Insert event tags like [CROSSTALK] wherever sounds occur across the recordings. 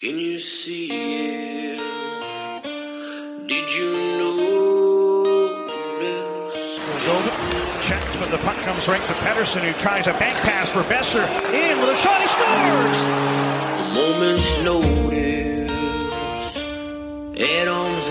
Can you see it? Did you notice? Over. Checked, but the puck comes right to Pettersson, who tries a bank pass for Boeser. In with a shot, he scores! A moment's notice. At arm's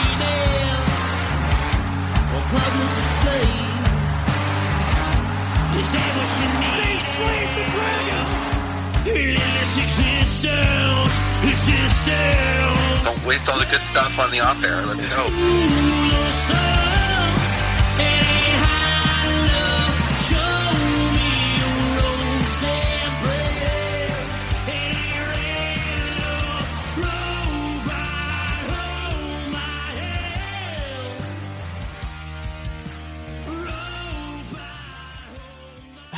They slayed the dragon! Don't waste all the good stuff on the off air. Let's go.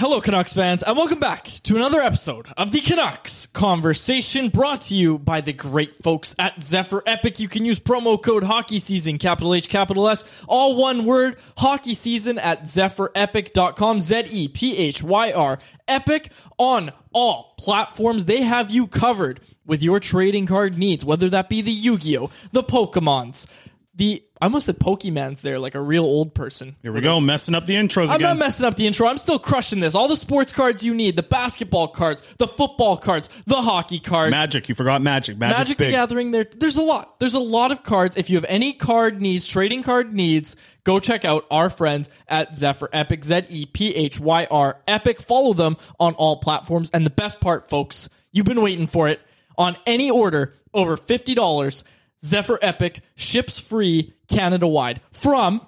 Hello, Canucks fans, and welcome back to another episode of the Canucks Conversation brought to you by the great folks at Zephyr Epic. You can use promo code Hockey Season, capital H, capital S, all one word, Hockey Season at zephyrepic.com, Z E P H Y R, Epic on all platforms. They have you covered with your trading card needs, whether that be the Yu Gi Oh!, the Pokemons, the. I almost said Pokemon's there, like a real old person. Here we go, messing up the intros I'm again. not messing up the intro. I'm still crushing this. All the sports cards you need, the basketball cards, the football cards, the hockey cards. Magic, you forgot Magic. Magic's Magic the big. Gathering there. There's a lot. There's a lot of cards. If you have any card needs, trading card needs, go check out our friends at Zephyr Epic, Z E P H Y R Epic. Follow them on all platforms. And the best part, folks, you've been waiting for it. On any order over $50, Zephyr Epic ships free Canada wide from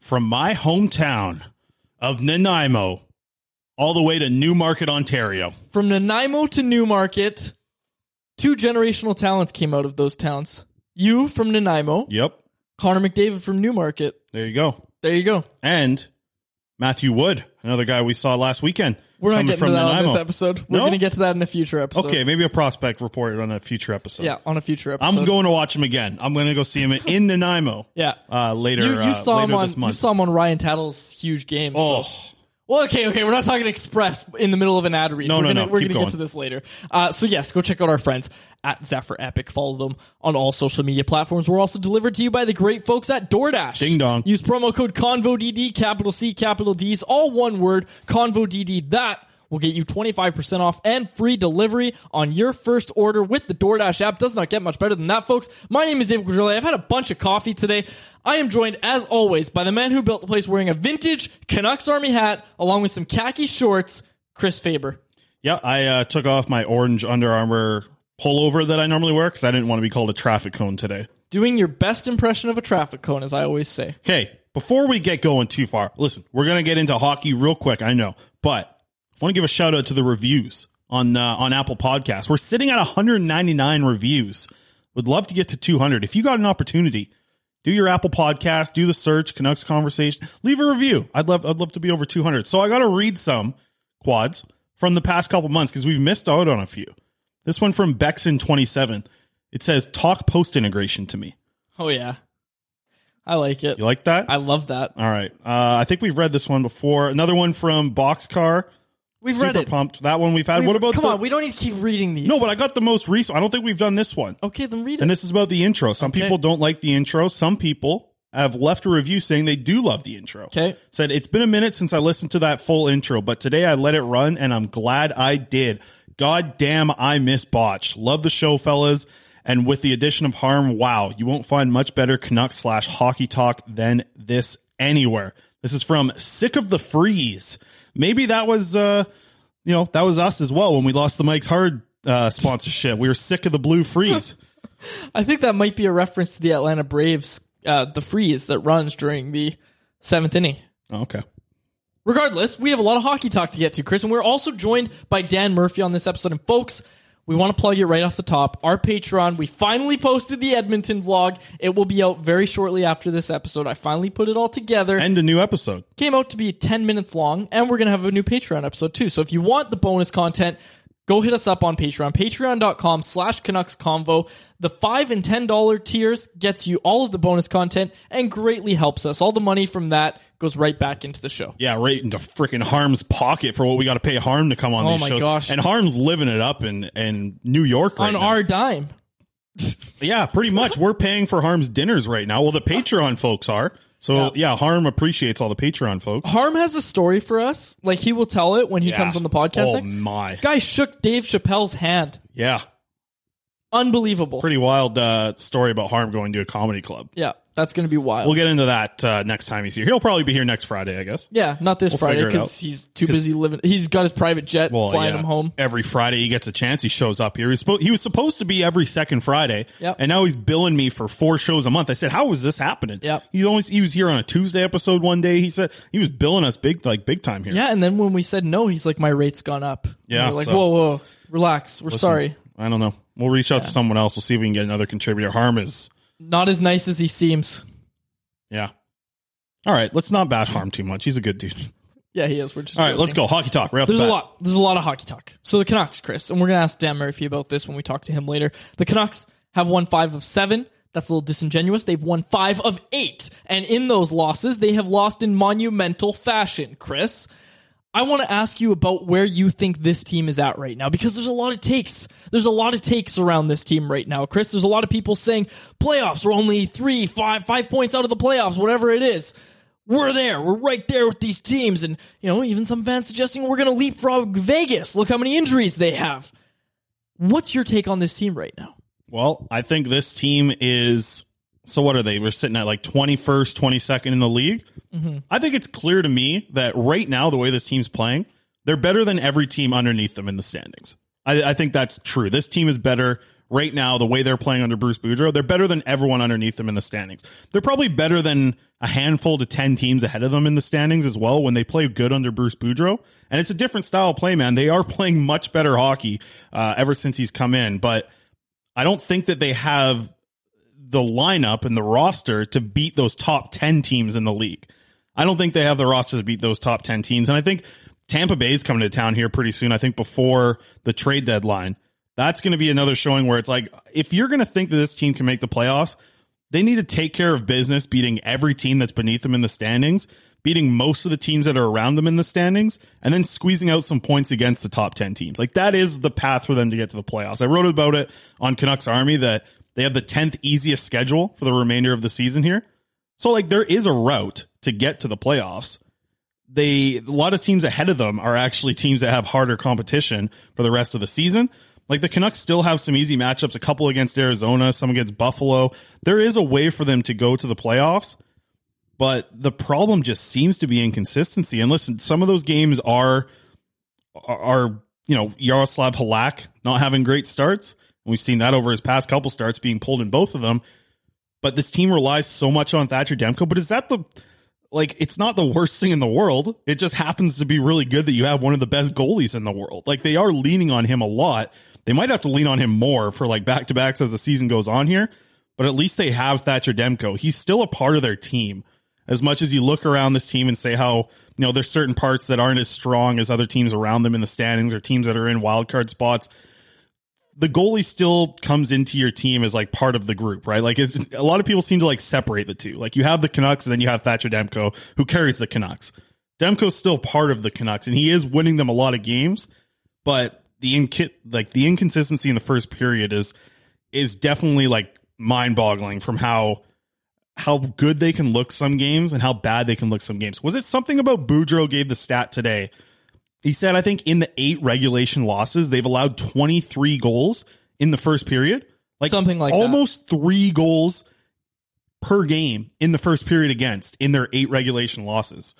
From my hometown of Nanaimo all the way to Newmarket, Ontario. from Nanaimo to Newmarket. Two generational talents came out of those towns. You from Nanaimo, Yep. Connor McDavid from Newmarket. There you go. There you go. And Matthew Wood, another guy we saw last weekend. We're not getting to that on this episode. We're No? going to get to that in a future episode. Okay, maybe a prospect report on a future episode. Yeah, on a future episode. I'm going to watch him again. I'm going to go see him in Nanaimo. [LAUGHS] Yeah. uh, later. You, you uh, saw him on this you saw him on Ryan Tattle's huge game. Oh. So. Well, okay, okay. We're not talking Express in the middle of an ad read. No, we're no, gonna, no, We're gonna get to this later. Uh, so yes, go check out our friends at Zephyr Epic. Follow them on all social media platforms. We're also delivered to you by the great folks at DoorDash. Ding dong. Use promo code ConvoDD, capital C, capital D's, all one word, ConvoDD. That will get you 25% off and free delivery on your first order with the DoorDash app. Does not get much better than that, folks. My name is David Quadrelli. I've had a bunch of coffee today. I am joined, as always, by the man who built the place wearing a vintage Canucks Army hat along with some khaki shorts, Chris Faber. Yeah, I uh, took off my orange Under Armour pullover that I normally wear because I didn't want to be called a traffic cone today. Doing your best impression of a traffic cone, as I always say. Okay, before we get going too far, listen, we're gonna get into hockey real quick. I know, but I want to give a shout out to the reviews on uh, on Apple Podcasts. We're sitting at 199 reviews. Would love to get to 200. If you got an opportunity, do your Apple Podcast, do the search Canucks conversation, leave a review. I'd love I'd love to be over 200. So I got to read some quads from the past couple months because we've missed out on a few. This one from Bexon27. It says talk post integration to me. Oh, yeah. I like it. You like that? I love that. All right. Uh, I think we've read this one before. Another one from Boxcar. We've Super read it. pumped. That one we've had. We've- what about Come the, on, we don't need to keep reading these. No, but I got the most recent. I don't think we've done this one. Okay, then read it. And this is about the intro. Some people don't like the intro. Some people have left a review saying they do love the intro. Okay. Said it's been a minute since I listened to that full intro, but today I let it run and I'm glad I did. God damn, I miss Botch. Love the show, fellas. And with the addition of Harm, wow, you won't find much better Canucks slash hockey talk than this anywhere. This is from Sick of the Freeze. Maybe that was, uh, you know, that was us as well when we lost the Mike's Hard uh, sponsorship. We were sick of the blue freeze. [LAUGHS] I think that might be a reference to the Atlanta Braves, uh, the freeze that runs during the seventh inning. okay. Regardless, we have a lot of hockey talk to get to, Chris, and we're also joined by Dan Murphy on this episode. And folks, we want to plug it right off the top. Our Patreon, we finally posted the Edmonton vlog. It will be out very shortly after this episode. I finally put it all together. And a new episode. came out to be 10 minutes long, and we're going to have a new Patreon episode too. So if you want the bonus content, go hit us up on Patreon, patreon.com slash Canucks Convo. The 5 and $10 tiers gets you all of the bonus content and greatly helps us. All the money from that goes right back into the show. Yeah, right into freaking Harm's pocket for what we got to pay Harm to come on Oh these my shows. gosh. And Harm's living it up in, in New York right on now. our dime. [LAUGHS] yeah, pretty much. We're paying for Harm's dinners right now. Well, the Patreon folks are. So, yeah, Harm appreciates all the Patreon folks. Harm has a story for us. Like he will tell it when he Yeah. comes on the podcast. Oh, my. Guy shook Dave Chappelle's hand. Yeah. Unbelievable. Pretty wild uh, story about Harm going to a comedy club. yeah, that's going to be wild. We'll get into that uh, next time he's here. He'll probably be here next Friday, I guess. yeah, not this We'll Friday figure it because out. he's too busy living. He's got his private jet Well, flying yeah. him home. Every Friday he gets a chance. He shows up here. He was, supposed, he was supposed to be every second Friday, Yep. and now he's billing me for four shows a month. I said, "How is this happening?" Yep. He's always he was here on a Tuesday episode one day. He said he was billing us big like big time here. Yeah, and then when we said no, he's like, "My rate's gone up." And Yeah, we're like, so- whoa, whoa, relax. We're sorry. I don't know. We'll reach out to someone else. We'll see if we can get another contributor. Harm is Not as nice as he seems. yeah. All right, let's not bash Harm too much. He's a good dude. Yeah, he is. We're just All right, joking. let's go hockey talk. Right There's the a lot. There's a lot of hockey talk. So the Canucks, Chris, and we're gonna ask Dan Murphy about this when we talk to him later. The Canucks have won five of seven. That's a little disingenuous. They've won five of eight, and in those losses, they have lost in monumental fashion. Chris, I want to ask you about where you think this team is at right now because there's a lot of takes. There's a lot of takes around this team right now, Chris. There's a lot of people saying playoffs are only three, five, five points out of the playoffs, whatever it is. We're there. We're right there with these teams, and you know, even some fans suggesting we're going to leapfrog Vegas. Look how many injuries they have. What's your take on this team right now? Well, I think this team is. So what are they? We're sitting at like 21st, 22nd in the league. I think it's clear to me that right now, the way this team's playing, they're better than every team underneath them in the standings. I, I think that's true. This team is better right now, the way they're playing under Bruce Boudreau. They're better than everyone underneath them in the standings. They're probably better than a handful to 10 teams ahead of them in the standings as well when they play good under Bruce Boudreau. And it's a different style of play, man. They are [LAUGHS] playing much better hockey uh, ever since he's come in. But I don't think that they have the lineup and the roster to beat those top 10 teams in the league. I don't think they have the roster to beat those top 10 teams. And I think Tampa Bay's coming to town here pretty soon. I think before the trade deadline. That's going to be another showing where it's like, if you're going to think that this team can make the playoffs, they need to take care of business, beating every team that's beneath them in the standings, beating most of the teams that are around them in the standings, and then squeezing out some points against the top 10 teams. Like that is the path for them to get to the playoffs. I wrote about it on Canucks Army that they have the 10th easiest schedule for the remainder of the season here. So like there is a route to get to the playoffs. They a lot of teams ahead of them are actually teams that have harder competition for the rest of the season. Like the Canucks still have some easy matchups, a couple against Arizona, some against Buffalo. There is a way for them to go to the playoffs, but the problem just seems to be inconsistency. And listen, some of those games are are you know Yaroslav Halak not having great starts. We've seen that over his past couple starts being pulled in both of them. But this team relies so much on Thatcher Demko. But is that the like it's not the worst thing in the world. It just happens to be really good that you have one of the best goalies in the world. Like they are leaning on him a lot. They might have to lean on him more for like back to backs as the season goes on here, but at least they have Thatcher Demko. He's still a part of their team. As much as you look around this team and say how, you know, there's certain parts that aren't as strong as other teams around them in the standings or teams that are in wild card spots, the goalie still comes into your team as like part of the group, right? Like a lot of people seem to like separate the two. Like you have the Canucks and then you have Thatcher Demko who carries the Canucks. Demko's still part of the Canucks and he is winning them a lot of games, but the inc- like the inconsistency in the first period is is definitely like mind-boggling from how how good they can look some games and how bad they can look some games. Was it something about Boudreau gave the stat today? He said, I think in the eight regulation losses, they've allowed 23 goals in the first period. Like Something like that. almost three goals per game in the first period against in their eight regulation losses.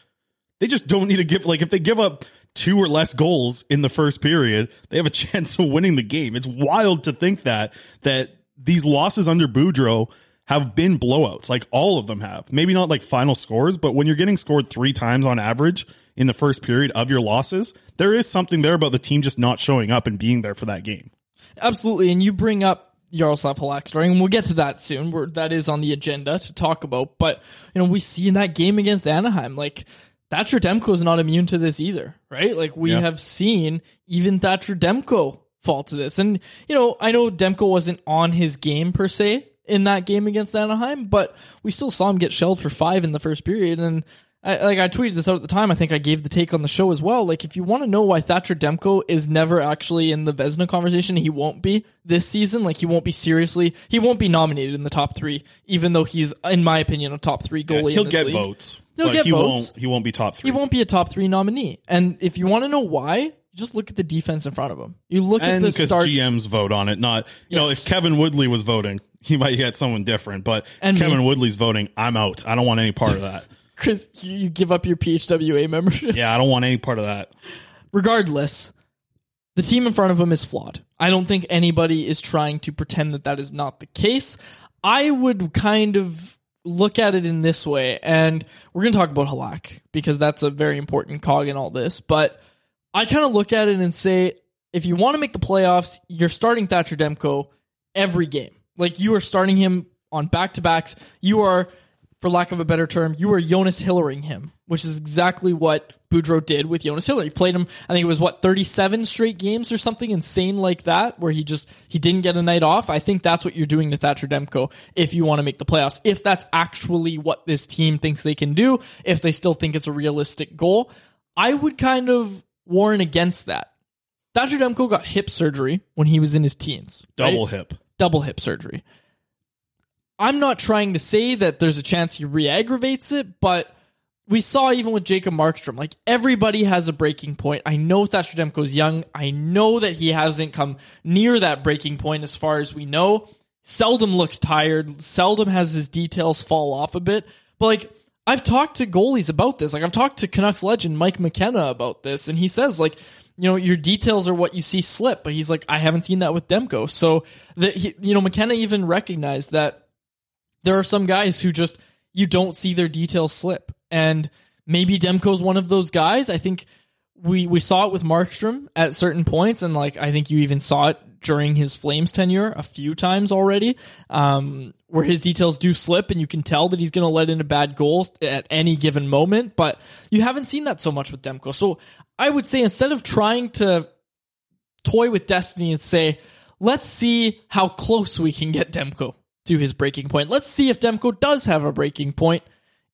They just don't need to give like if they give up two or less goals in the first period, they have a [LAUGHS] chance of winning the game. It's wild to think that that these losses under Boudreau have been blowouts. Like all of them have. Maybe not like final scores, but when you're getting scored three times on average in the first period of your losses, there is something there about the team just not showing up and being there for that game. Absolutely. And you bring up Yaroslav Halak story, and we'll get to that soon. Where that is on the agenda to talk about. But you know, we see in that game against Anaheim, like Thatcher Demko is not immune to this either, right? Like we Yeah. have seen even Thatcher Demko fall to this. And you know, I know Demko wasn't on his game per se in that game against Anaheim, but we still saw him get shelled for five in the first period. And I, like I tweeted this out at the time, I think I gave the take on the show as well. Like, if you want to know why Thatcher Demko is never actually in the Vezina conversation, he won't be this season. Like, he won't be seriously, he won't be nominated in the top three, even though he's, in my opinion, a top three goalie. He'll in this get league. votes. He'll get he votes. Won't, he won't be top three. He won't be a top three nominee. And if you want to know why, just look at the defense in front of him. You look and at the because. GMs vote on it, not you know, if Kevin Woodley was voting, [LAUGHS] he might get someone different. But And Kevin me. Woodley's voting, I'm out. I don't want any part of that. [LAUGHS] Chris, you, give up your PHWA membership. yeah, I don't want any part of that. regardless, the team in front of him is flawed. I don't think anybody is trying to pretend that that is not the case. I would kind of look at it in this way, and we're going to talk about Halak because that's a very important cog in all this. But I kind of look at it and say, if you want to make the playoffs, you're starting Thatcher Demko every game. Like you are starting him on back to backs. You are, for lack of a better term, you are Jonas Hillering him, which is exactly what Boudreau did with Jonas Hiller. He played him, I think it was what, 37 straight games or something insane like that, where he just he didn't get a night off. I think that's what you're doing to Thatcher Demko if you want to make the playoffs. If that's actually what this team thinks they can do, if they still think it's a realistic goal, I would kind of warn against that. Thatcher Demko got hip surgery when he was in his teens. right? Double hip. double hip surgery. I'm not trying to say that there's a chance he re-aggravates it, but we saw even with Jacob Markstrom, like everybody has a breaking point. I know Thatcher Demko's young. I know that he hasn't come near that breaking point as far as we know. Seldom looks tired. Seldom has his details fall off a bit. But like I've talked to goalies about this. Like I've talked to Canucks legend Mike McKenna about this, and he says like you know your details are what you see slip. But he's like I haven't seen that with Demko. So that you know McKenna even recognized that there are some guys who just you don't see their details slip and maybe demko's one of those guys i think we we saw it with Markstrom at certain points, and like I think you even saw it during his Flames tenure a few times already, um, where his details do slip, and you can tell that he's going to let in a bad goal at any given moment. But you haven't seen that so much with Demko. So I would say instead of trying to toy with destiny and say, let's see how close we can get Demko to his breaking point. Let's see if Demko does have a breaking point.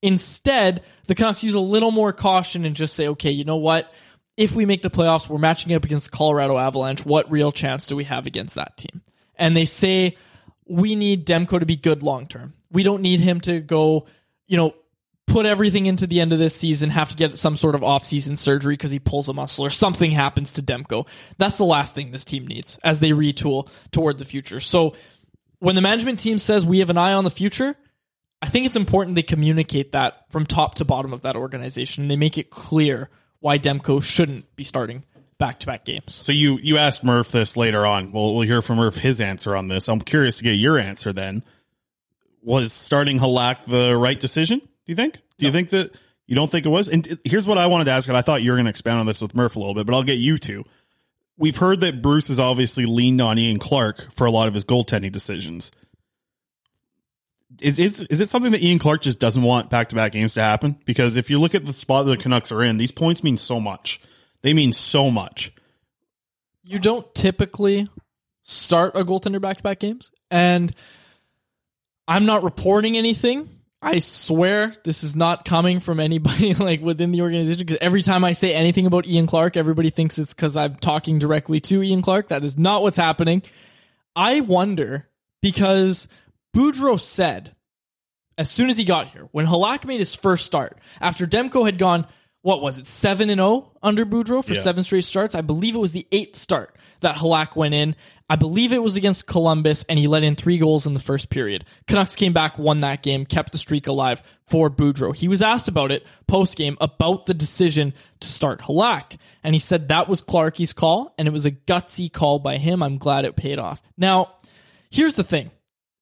Instead, the Canucks use a little more caution and just say, okay, you know what? If we make the playoffs, we're matching up against the Colorado Avalanche. What real chance do we have against that team? And they say, we need Demko to be good long term. We don't need him to go, you know, put everything into the end of this season, have to get some sort of off-season surgery because he pulls a muscle or something happens to Demko. That's the last thing this team needs as they retool toward the future. So when the management team says we have an eye on the future, I think it's important they communicate that from top to bottom of that organization and they make it clear why Demko shouldn't be starting back-to-back games. So you you asked Murph this later on. Well, we'll hear from Murph his answer on this. I'm curious to get your answer then. Was starting Halak the right decision? Do you think? Do you think that you don't think it was? And here's what I wanted to ask, and I thought you were going to expand on this with Murph a little bit, but I'll get you to. We've heard that Bruce has obviously leaned on Ian Clark for a lot of his goaltending decisions. Is is is it something that Ian Clark just doesn't want back to back games to happen? Because if you look at the spot that the Canucks are in, these points mean so much. They mean so much. You don't typically start a goaltender back to back games, and I'm not reporting anything. I swear this is not coming from anybody [LAUGHS] like within the organization because every time I say anything about Ian Clark, everybody thinks it's because I'm talking directly to Ian Clark. That is not what's happening. I wonder because Boudreau said as soon as he got here, when Halak made his first start, after Demko had gone, what was it, 7 and 0 under Boudreau for Yeah. seven straight starts? I believe it was the eighth start that Halak went in. I believe it was against Columbus, and he let in three goals in the first period. Canucks came back, won that game, kept the streak alive for Boudreau. He was asked about it post game about the decision to start Halak, and he said that was Clarkie's call, and it was a gutsy call by him. I'm glad it paid off. Now, here's the thing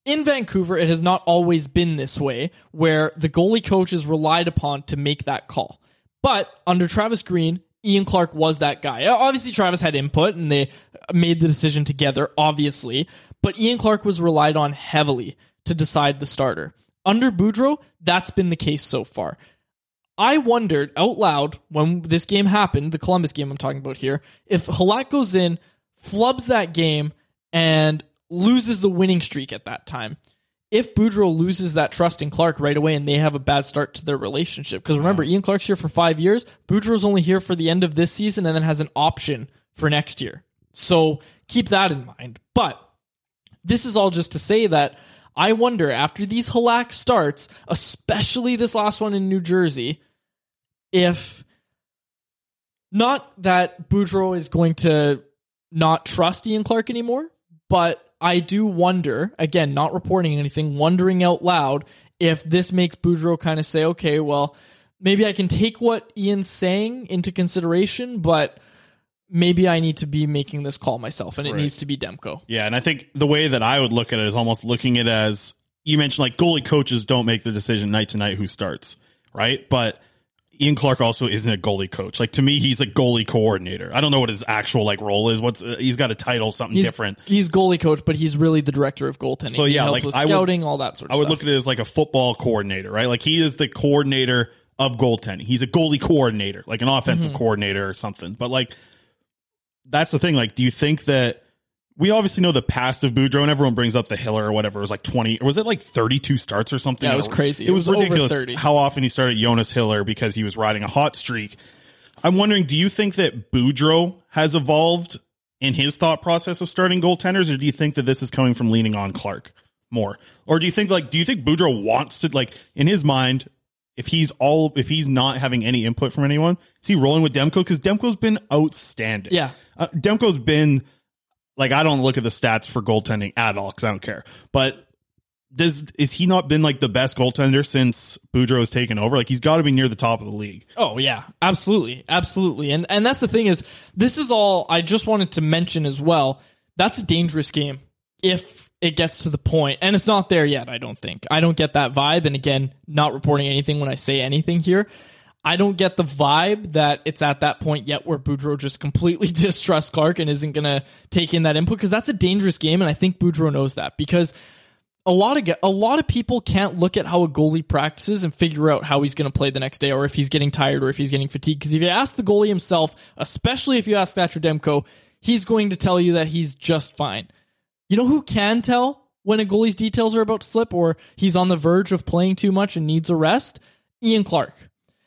in Vancouver, it has not always been this way, where the goalie coach is relied upon to make that call. But under Travis Green, Ian Clark was that guy. Uh, obviously, Travis had input and they made the decision together, obviously. But Ian Clark was relied on heavily to decide the starter. Under Boudreau, that's been the case so far. I wondered out loud when this game happened, the Columbus game I'm talking about here, if Halak goes in, flubs that game, and loses the winning streak at that time. If Boudreau loses that trust in Clark right away and they have a bad start to their relationship, because remember, Ian Clark's here for five years, Boudreau's only here for the end of this season and then has an option for next year. So keep that in mind. But this is all just to say that I wonder after these Halak starts, especially this last one in New Jersey, if not that Boudreau is going to not trust Ian Clark anymore, but I do wonder, again, not reporting anything, wondering out loud if this makes Boudreau kind of say, okay, well, maybe I can take what Ian's saying into consideration, but maybe I need to be making this call myself, and it Right. needs to be Demko. Yeah, and I think the way that I would look at it is almost looking at it as you mentioned, like goalie coaches don't make the decision night to night who starts, right? But Ian Clark also isn't a goalie coach. Like to me, he's a goalie coordinator. I don't know what his actual like role is. What's uh, he's got a title, something He's, different. He's goalie coach, but he's really the director of goaltending. So He yeah, helps like with I would- scouting, all that sort of I would stuff. look at it as like a football coordinator, right? Like he is the coordinator of goaltending. He's a goalie coordinator, like an offensive Mhm. coordinator or something. But like that's the thing. Like, do you think that we obviously know the past of Boudreau and everyone brings up the Hiller or whatever. It was like 20, or was it like 32 starts or something? Yeah, it was crazy. It was, It was over ridiculous 30. how often he started Jonas Hiller because he was riding a hot streak. I'm wondering, do you think that Boudreau has evolved in his thought process of starting goaltenders, or do you think that this is coming from leaning on Clark more? Or do you think like do you think Boudreau wants to like in his mind, if he's all if he's not having any input from anyone, is he rolling with Demko? Because Demko's been outstanding. Yeah. Uh, Demko's been like I don't look at the stats for goaltending at all because I don't care. But does is he not been like the best goaltender since Boudreau has taken over? Like he's got to be near the top of the league. Oh yeah, absolutely, absolutely, and and that's the thing is this is all I just wanted to mention as well. That's a dangerous game if it gets to the point, and it's not there yet. I don't think I don't get that vibe, and again, not reporting anything when I say anything here. I don't get the vibe that it's at that point yet where Boudreau just completely [LAUGHS] distrusts Clark and isn't going to take in that input because that's a dangerous game, and I think Boudreau knows that because a lot of a lot of people can't look at how a goalie practices and figure out how he's going to play the next day or if he's getting tired or if he's getting fatigued. Because if you ask the goalie himself, especially if you ask Thatcher Demko, he's going to tell you that he's just fine. You know who can tell when a goalie's details are about to slip or he's on the verge of playing too much and needs a rest? Ian Clark.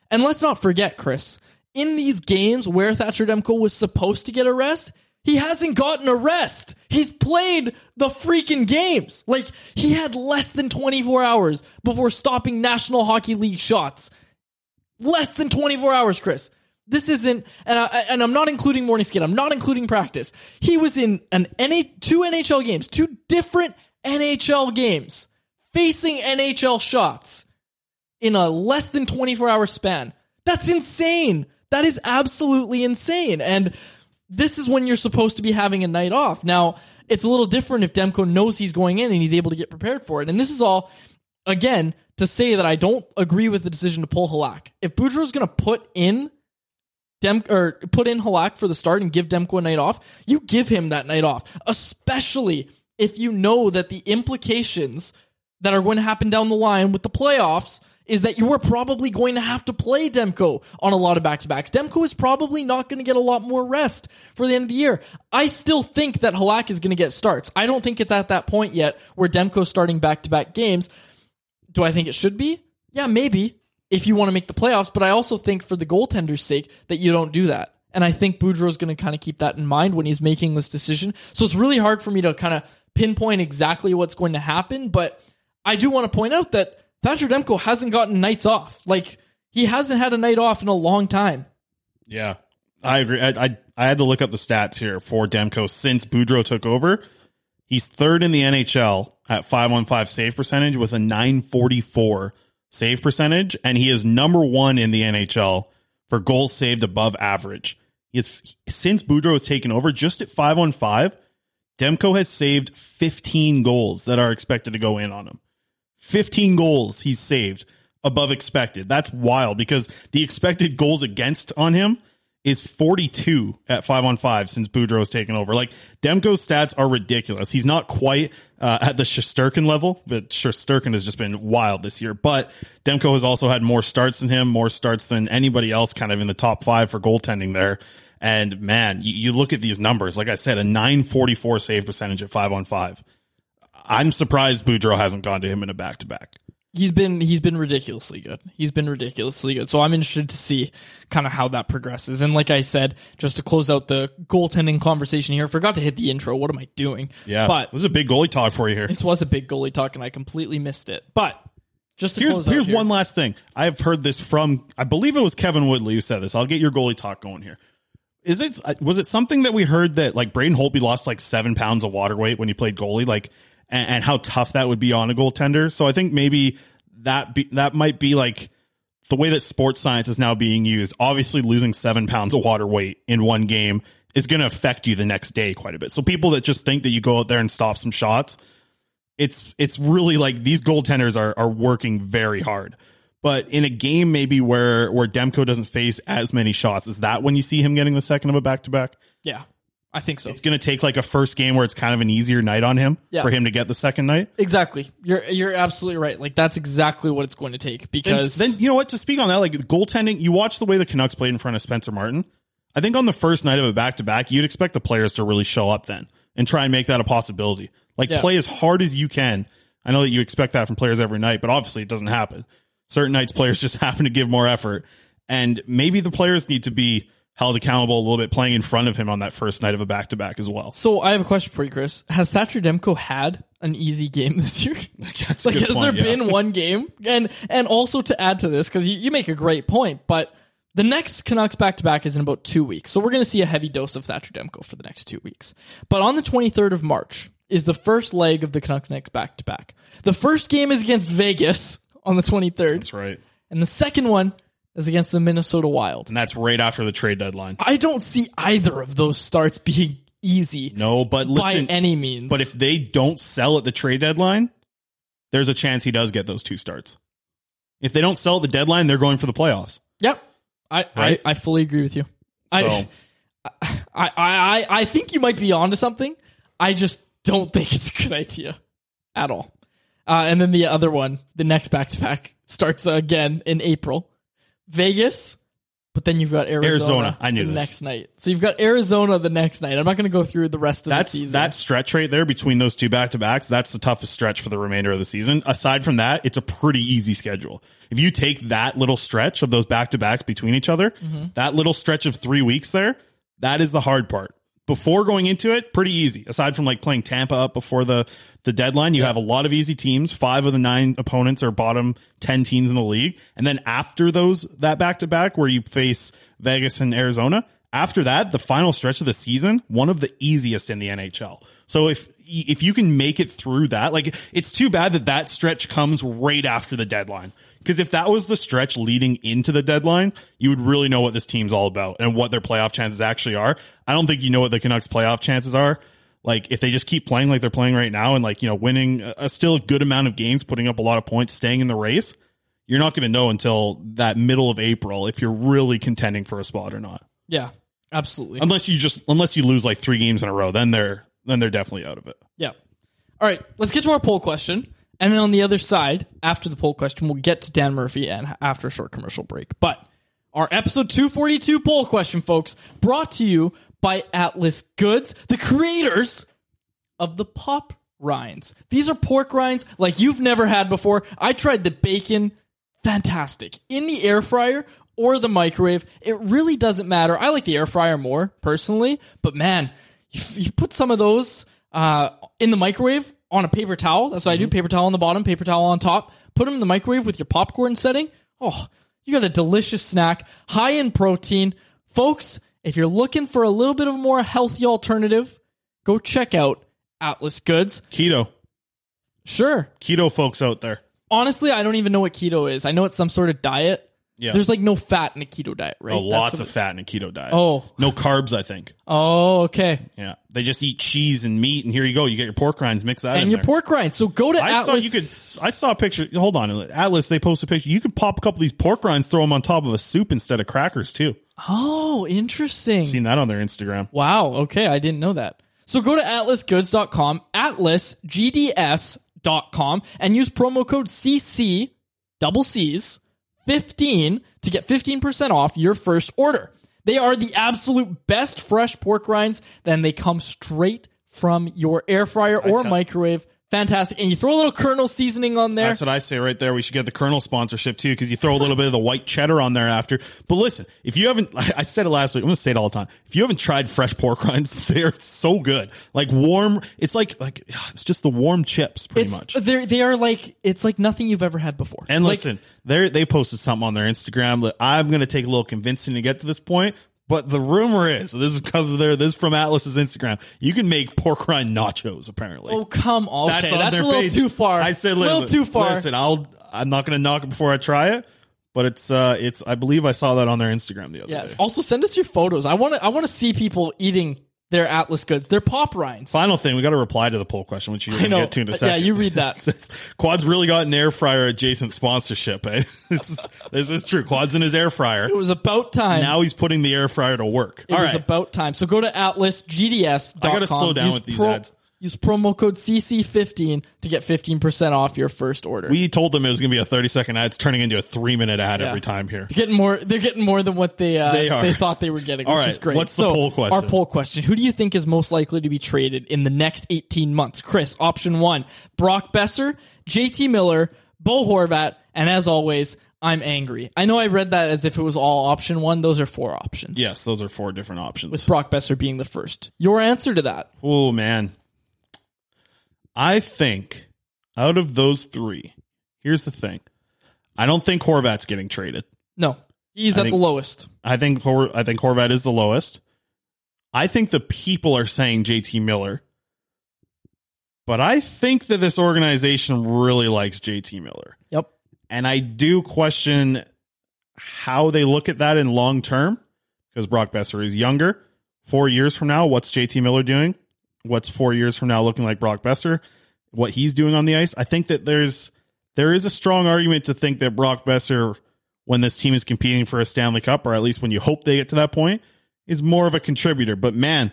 And let's not forget, Chris, in these games where Thatcher Demko was supposed to get a rest, he hasn't gotten a rest. He's played the freaking games. Like, he had less than 24 hours before stopping National Hockey League shots. Less than 24 hours, Chris. This isn't, and I and I'm not including morning skate. I'm not including practice. He was in an NA two NHL games, two different NHL games, facing NHL shots in a less than 24 hour span. That's insane. That is absolutely insane. And this is when you're supposed to be having a night off. Now, it's a little different if Demko knows he's going in and he's able to get prepared for it. And this is all, again, to say that I don't agree with the decision to pull Halak. If Boudreau's going to put in Dem or put in Halak for the start and give Demko a night off, you give him that night off, especially if you know that the implications that are going to happen down the line with the playoffs is that you are probably going to have to play Demko on a lot of back to backs. Demko is probably not going to get a lot more rest for the end of the year. I still think that Halak is going to get starts. I don't think it's at that point yet where Demko's starting back to back games. Do I think it should be? Yeah, maybe if you want to make the playoffs, but I also think for the goaltender's sake that you don't do that. And I think Boudreau is going to kind of keep that in mind when he's making this decision. So it's really hard for me to kind of pinpoint exactly what's going to happen, but I do want to point out that Thatcher Demko hasn't gotten nights off. Like he hasn't had a night off in a long time. Yeah, I agree. I, I I had to look up the stats here for Demko since Boudreau took over. He's third in the NHL at five one five save percentage with a nine forty four save percentage, and he is number one in the NHL for goals saved above average. Is since Boudreau has taken over, just at five on five, Demko has saved fifteen goals that are expected to go in on him. 15 goals he's saved above expected. That's wild because the expected goals against on him is 42 at 5 on 5 since Boudreau has taken over. Like Demko's stats are ridiculous. He's not quite uh, at the Shesterkin level, but Shesterkin has just been wild this year. But Demko has also had more starts than him, more starts than anybody else kind of in the top 5 for goaltending there. And man, you, you look at these numbers, like I said, a 944 save percentage at 5 on 5. I'm surprised Boudreau hasn't gone to him in a back to back. He's been he's been ridiculously good. He's been ridiculously good. So I'm interested to see kind of how that progresses. And like I said, just to close out the goaltending conversation here, forgot to hit the intro. What am I doing? Yeah, but this is a big goalie talk for you here. This was a big goalie talk, and I completely missed it. But just to here's close here's out here, one last thing. I've heard this from I believe it was Kevin Woodley who said this. I'll get your goalie talk going here. Is it uh, was it something that we heard that like Braden Holtby lost like seven pounds of water weight when he played goalie? Like and, and how tough that would be on a goaltender. So I think maybe that be, that might be like the way that sports science is now being used. Obviously, losing seven pounds of water weight in one game is going to affect you the next day quite a bit. So people that just think that you go out there and stop some shots, it's it's really like these goaltenders are are working very hard. But in a game maybe where where Demko doesn't face as many shots, is that when you see him getting the second of a back to back? Yeah, I think so. It's going to take like a first game where it's kind of an easier night on him Yeah. for him to get the second night. Exactly. You're you're absolutely right. Like that's exactly what it's going to take because And then you know what? To speak on that, like goaltending, you watch the way the Canucks played in front of Spencer Martin. I think on the first night of a back to back, you'd expect the players to really show up then and try and make that a possibility. Like Yeah. play as hard as you can. I know that you expect that from players every night, but obviously it doesn't happen. Certain nights players [LAUGHS] just happen to give more effort, and maybe the players need to be held accountable a little bit, playing in front of him on that first night of a back to back as well. So I have a question for you, Chris. Has Thatcher Demko had an easy game this year? [LAUGHS] That's [LAUGHS] like, has point, there yeah. been [LAUGHS] one game? And and also to add to this, because you, you make a great point, but the next Canucks back to back is in about two weeks, so we're going to see a heavy dose of Thatcher Demko for the next two weeks. But on the 23rd of March is the first leg of the Canucks next back to back. The first game is against Vegas on the 23rd, That's right, and the second one is against the Minnesota Wild. and that's right after the trade deadline. I don't see either of those starts being easy No, but by any means. But if they don't sell at the trade deadline, there's a chance he does get those two starts. If they don't sell at the deadline, they're going for the playoffs. Yep. I, Right? I I fully agree with you. I, So- [LAUGHS] I I I I think you might be onto something. I just don't think it's a good idea at all. Uh, and then the other one, the next back to back starts again in April, Vegas. But then you've got Arizona. Arizona. I knew the this. next night. So you've got Arizona the next night. I'm not going to go through the rest of That's the season. that stretch right there between those two back to backs. That's the toughest stretch for the remainder of the season. Aside from that, it's a pretty easy schedule. If you take that little stretch of those back to backs between each other, Mm-hmm. that little stretch of three weeks there, that is the hard part. Before going into it, pretty easy. Aside from like playing Tampa up before the the deadline, you have a lot of easy teams. Five of the nine opponents are bottom ten teams in the league, and then after those that back to back where you face Vegas and Arizona, after that, the final stretch of the season, one of the easiest in the NHL. So if if you can make it through that, like it's too bad that that stretch comes right after the deadline. Because if that was the stretch leading into the deadline, you would really know what this team's all about and what their playoff chances actually are. I don't think you know what the Canucks playoff chances are. Like if they just keep playing like they're playing right now and like, you know, winning a, a still good amount of games, putting up a lot of points, staying in the race, you're not going to know until that middle of April if you're really contending for a spot or not. yeah, absolutely. Unless you just unless you lose like 3 games in a row, then they're then they're definitely out of it. Yeah. All right, let's get to our poll question. And then on the other side, after the poll question, we'll get to Dan Murphy and after a short commercial break. But our episode 242 poll question, folks, brought to you by Atlas Goods, the creators of the pop rinds. These are pork rinds like you've never had before. I tried the bacon, fantastic. In the air fryer or the microwave, it really doesn't matter. I like the air fryer more personally, but man, you, you put some of those uh, in the microwave on a paper towel. That's what I do. Mm-hmm. Paper towel on the bottom, paper towel on top. Put them in the microwave with your popcorn setting. Oh, you got a delicious snack, high in protein. Folks, if you're looking for a little bit of a more healthy alternative, go check out Atlas Goods. Keto. Sure. Keto folks out there. Honestly, I don't even know what keto is. I know it's some sort of diet. Yeah. There's like no fat in a keto diet, right? Oh, That's lots of fat in a keto diet. Oh. No carbs, I think. Oh, okay. Yeah. They just eat cheese and meat and here you go. You get your pork rinds, mix that in And your there. pork rind. So go to I Atlas. saw you could. I saw a picture. Hold on, Atlas. They post a picture. You could pop a couple of these pork rinds, throw them on top of a soup instead of crackers too. Oh, interesting. Seen that on their Instagram. Wow. Okay. I didn't know that. So go to atlasgoods.com, atlasgds.com, and use promo code CC, double C's, 15 to get 15% off your first order. They are the absolute best fresh pork rinds, then they come straight from your air fryer or microwave. Fantastic. And you throw a little kernel seasoning on there. That's what I say right there. We should get the Colonel sponsorship too, because you throw a little bit of the white cheddar on there after. But listen, if you haven't, [LAUGHS] I said it last week. I'm going to say it all the time. If you haven't tried fresh pork rinds, [LAUGHS] they're so good. Like warm. It's like like [SIGHS] it's just the warm chips, pretty it's much. they're they are like it's like nothing you've ever had before. And Like, listen, they they posted something on their Instagram. I'm going to take a little convincing to get to this point. But the rumor is, this comes their, this is from Atlas's Instagram. You can make pork rind nachos, apparently. Oh come on! Okay, That's that's, on their a little page. too far. I said, a little too far. Listen, I'll, I'm not going to knock it before I try it. But it's, uh, it's, I believe I saw that on their Instagram the other Yes. day. Also, send us your photos. I want to. I want to see people eating their Atlas goods. Their pop rinds. Final thing, we got to reply to the poll question, which you're going to get to in a second. Yeah, you read that. [LAUGHS] Says, Quad's really got an air fryer adjacent sponsorship, eh? [LAUGHS] this, is, this is true. Quad's in his air fryer. It was about time. Now he's putting the air fryer to work. it All was right. about time. So go to atlasgds.com. I gotta slow down use with these ads. Use promo code CC15 to get 15% off your first order. we told them it was going to be a 30 second ad. It's turning into a three minute ad Yeah. every time here. They're getting more. They're getting more than what they uh, They are. thought they were getting, All which right, is great. what's the poll question? Our poll question: Who do you think is most likely to be traded in the next eighteen months? Chris, option one: Brock Boeser, J.T. Miller, Bo Horvat, and as always, I'm angry. I know I read that as if it was all option one. Those are four options. Yes, those are four different options. with Brock Boeser being the first. Your answer to that? Oh man. I think out of those three, here's the thing. I don't think Horvat's getting traded. No, he's I at think- the lowest. I think I think Horvat is the lowest. I think the people are saying JT Miller. But I think that this organization really likes JT Miller. Yep. And I do question how they look at that in long term because Brock Boeser is younger. Four years from now, what's JT Miller doing? What's four years from now looking like Brock Boeser? What he's doing on the ice? I think that there's there is a strong argument to think that Brock Boeser when this team is competing for a Stanley Cup, or at least when you hope they get to that point, is more of a contributor. But man,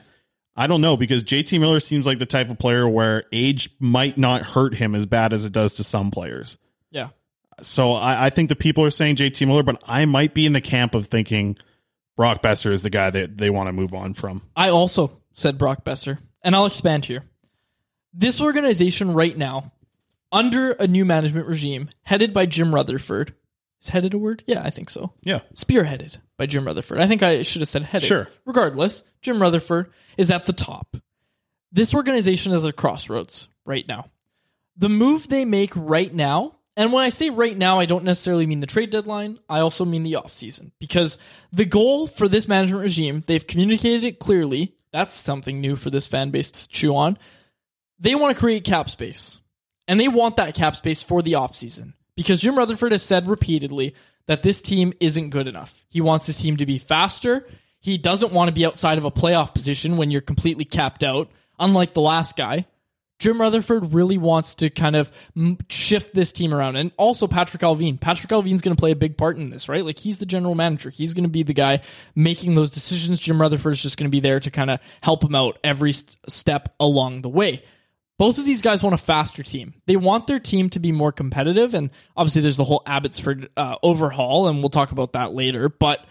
I don't know because JT Miller seems like the type of player where age might not hurt him as bad as it does to some players. Yeah. So I, I think the people are saying JT Miller, but I might be in the camp of thinking Brock Boeser is the guy that they want to move on from. I also said Brock Boeser, and I'll expand here. This organization right now, under a new management regime headed by Jim Rutherford, is headed a word? Yeah, I think so. Yeah. Spearheaded by Jim Rutherford. I think I should have said headed. Sure. Regardless, Jim Rutherford is at the top. This organization is at a crossroads right now. The move they make right now, and when I say right now, I don't necessarily mean the trade deadline. I also mean the offseason. Because the goal for this management regime, they've communicated it clearly. That's something new for this fan base to chew on. They want to create cap space. And they want that cap space for the offseason. Because Jim Rutherford has said repeatedly that this team isn't good enough. He wants his team to be faster. He doesn't want to be outside of a playoff position when you're completely capped out, unlike the last guy. Jim Rutherford really wants to kind of shift this team around. And also Patrik Allvin. Patrik Allvin's going to play a big part in this, right? Like he's the general manager. He's going to be the guy making those decisions. Jim Rutherford's just going to be there to kind of help him out every st- step along the way. Both of these guys want a faster team. They want their team to be more competitive. And obviously, there's the whole Abbotsford uh, overhaul, and we'll talk about that later. But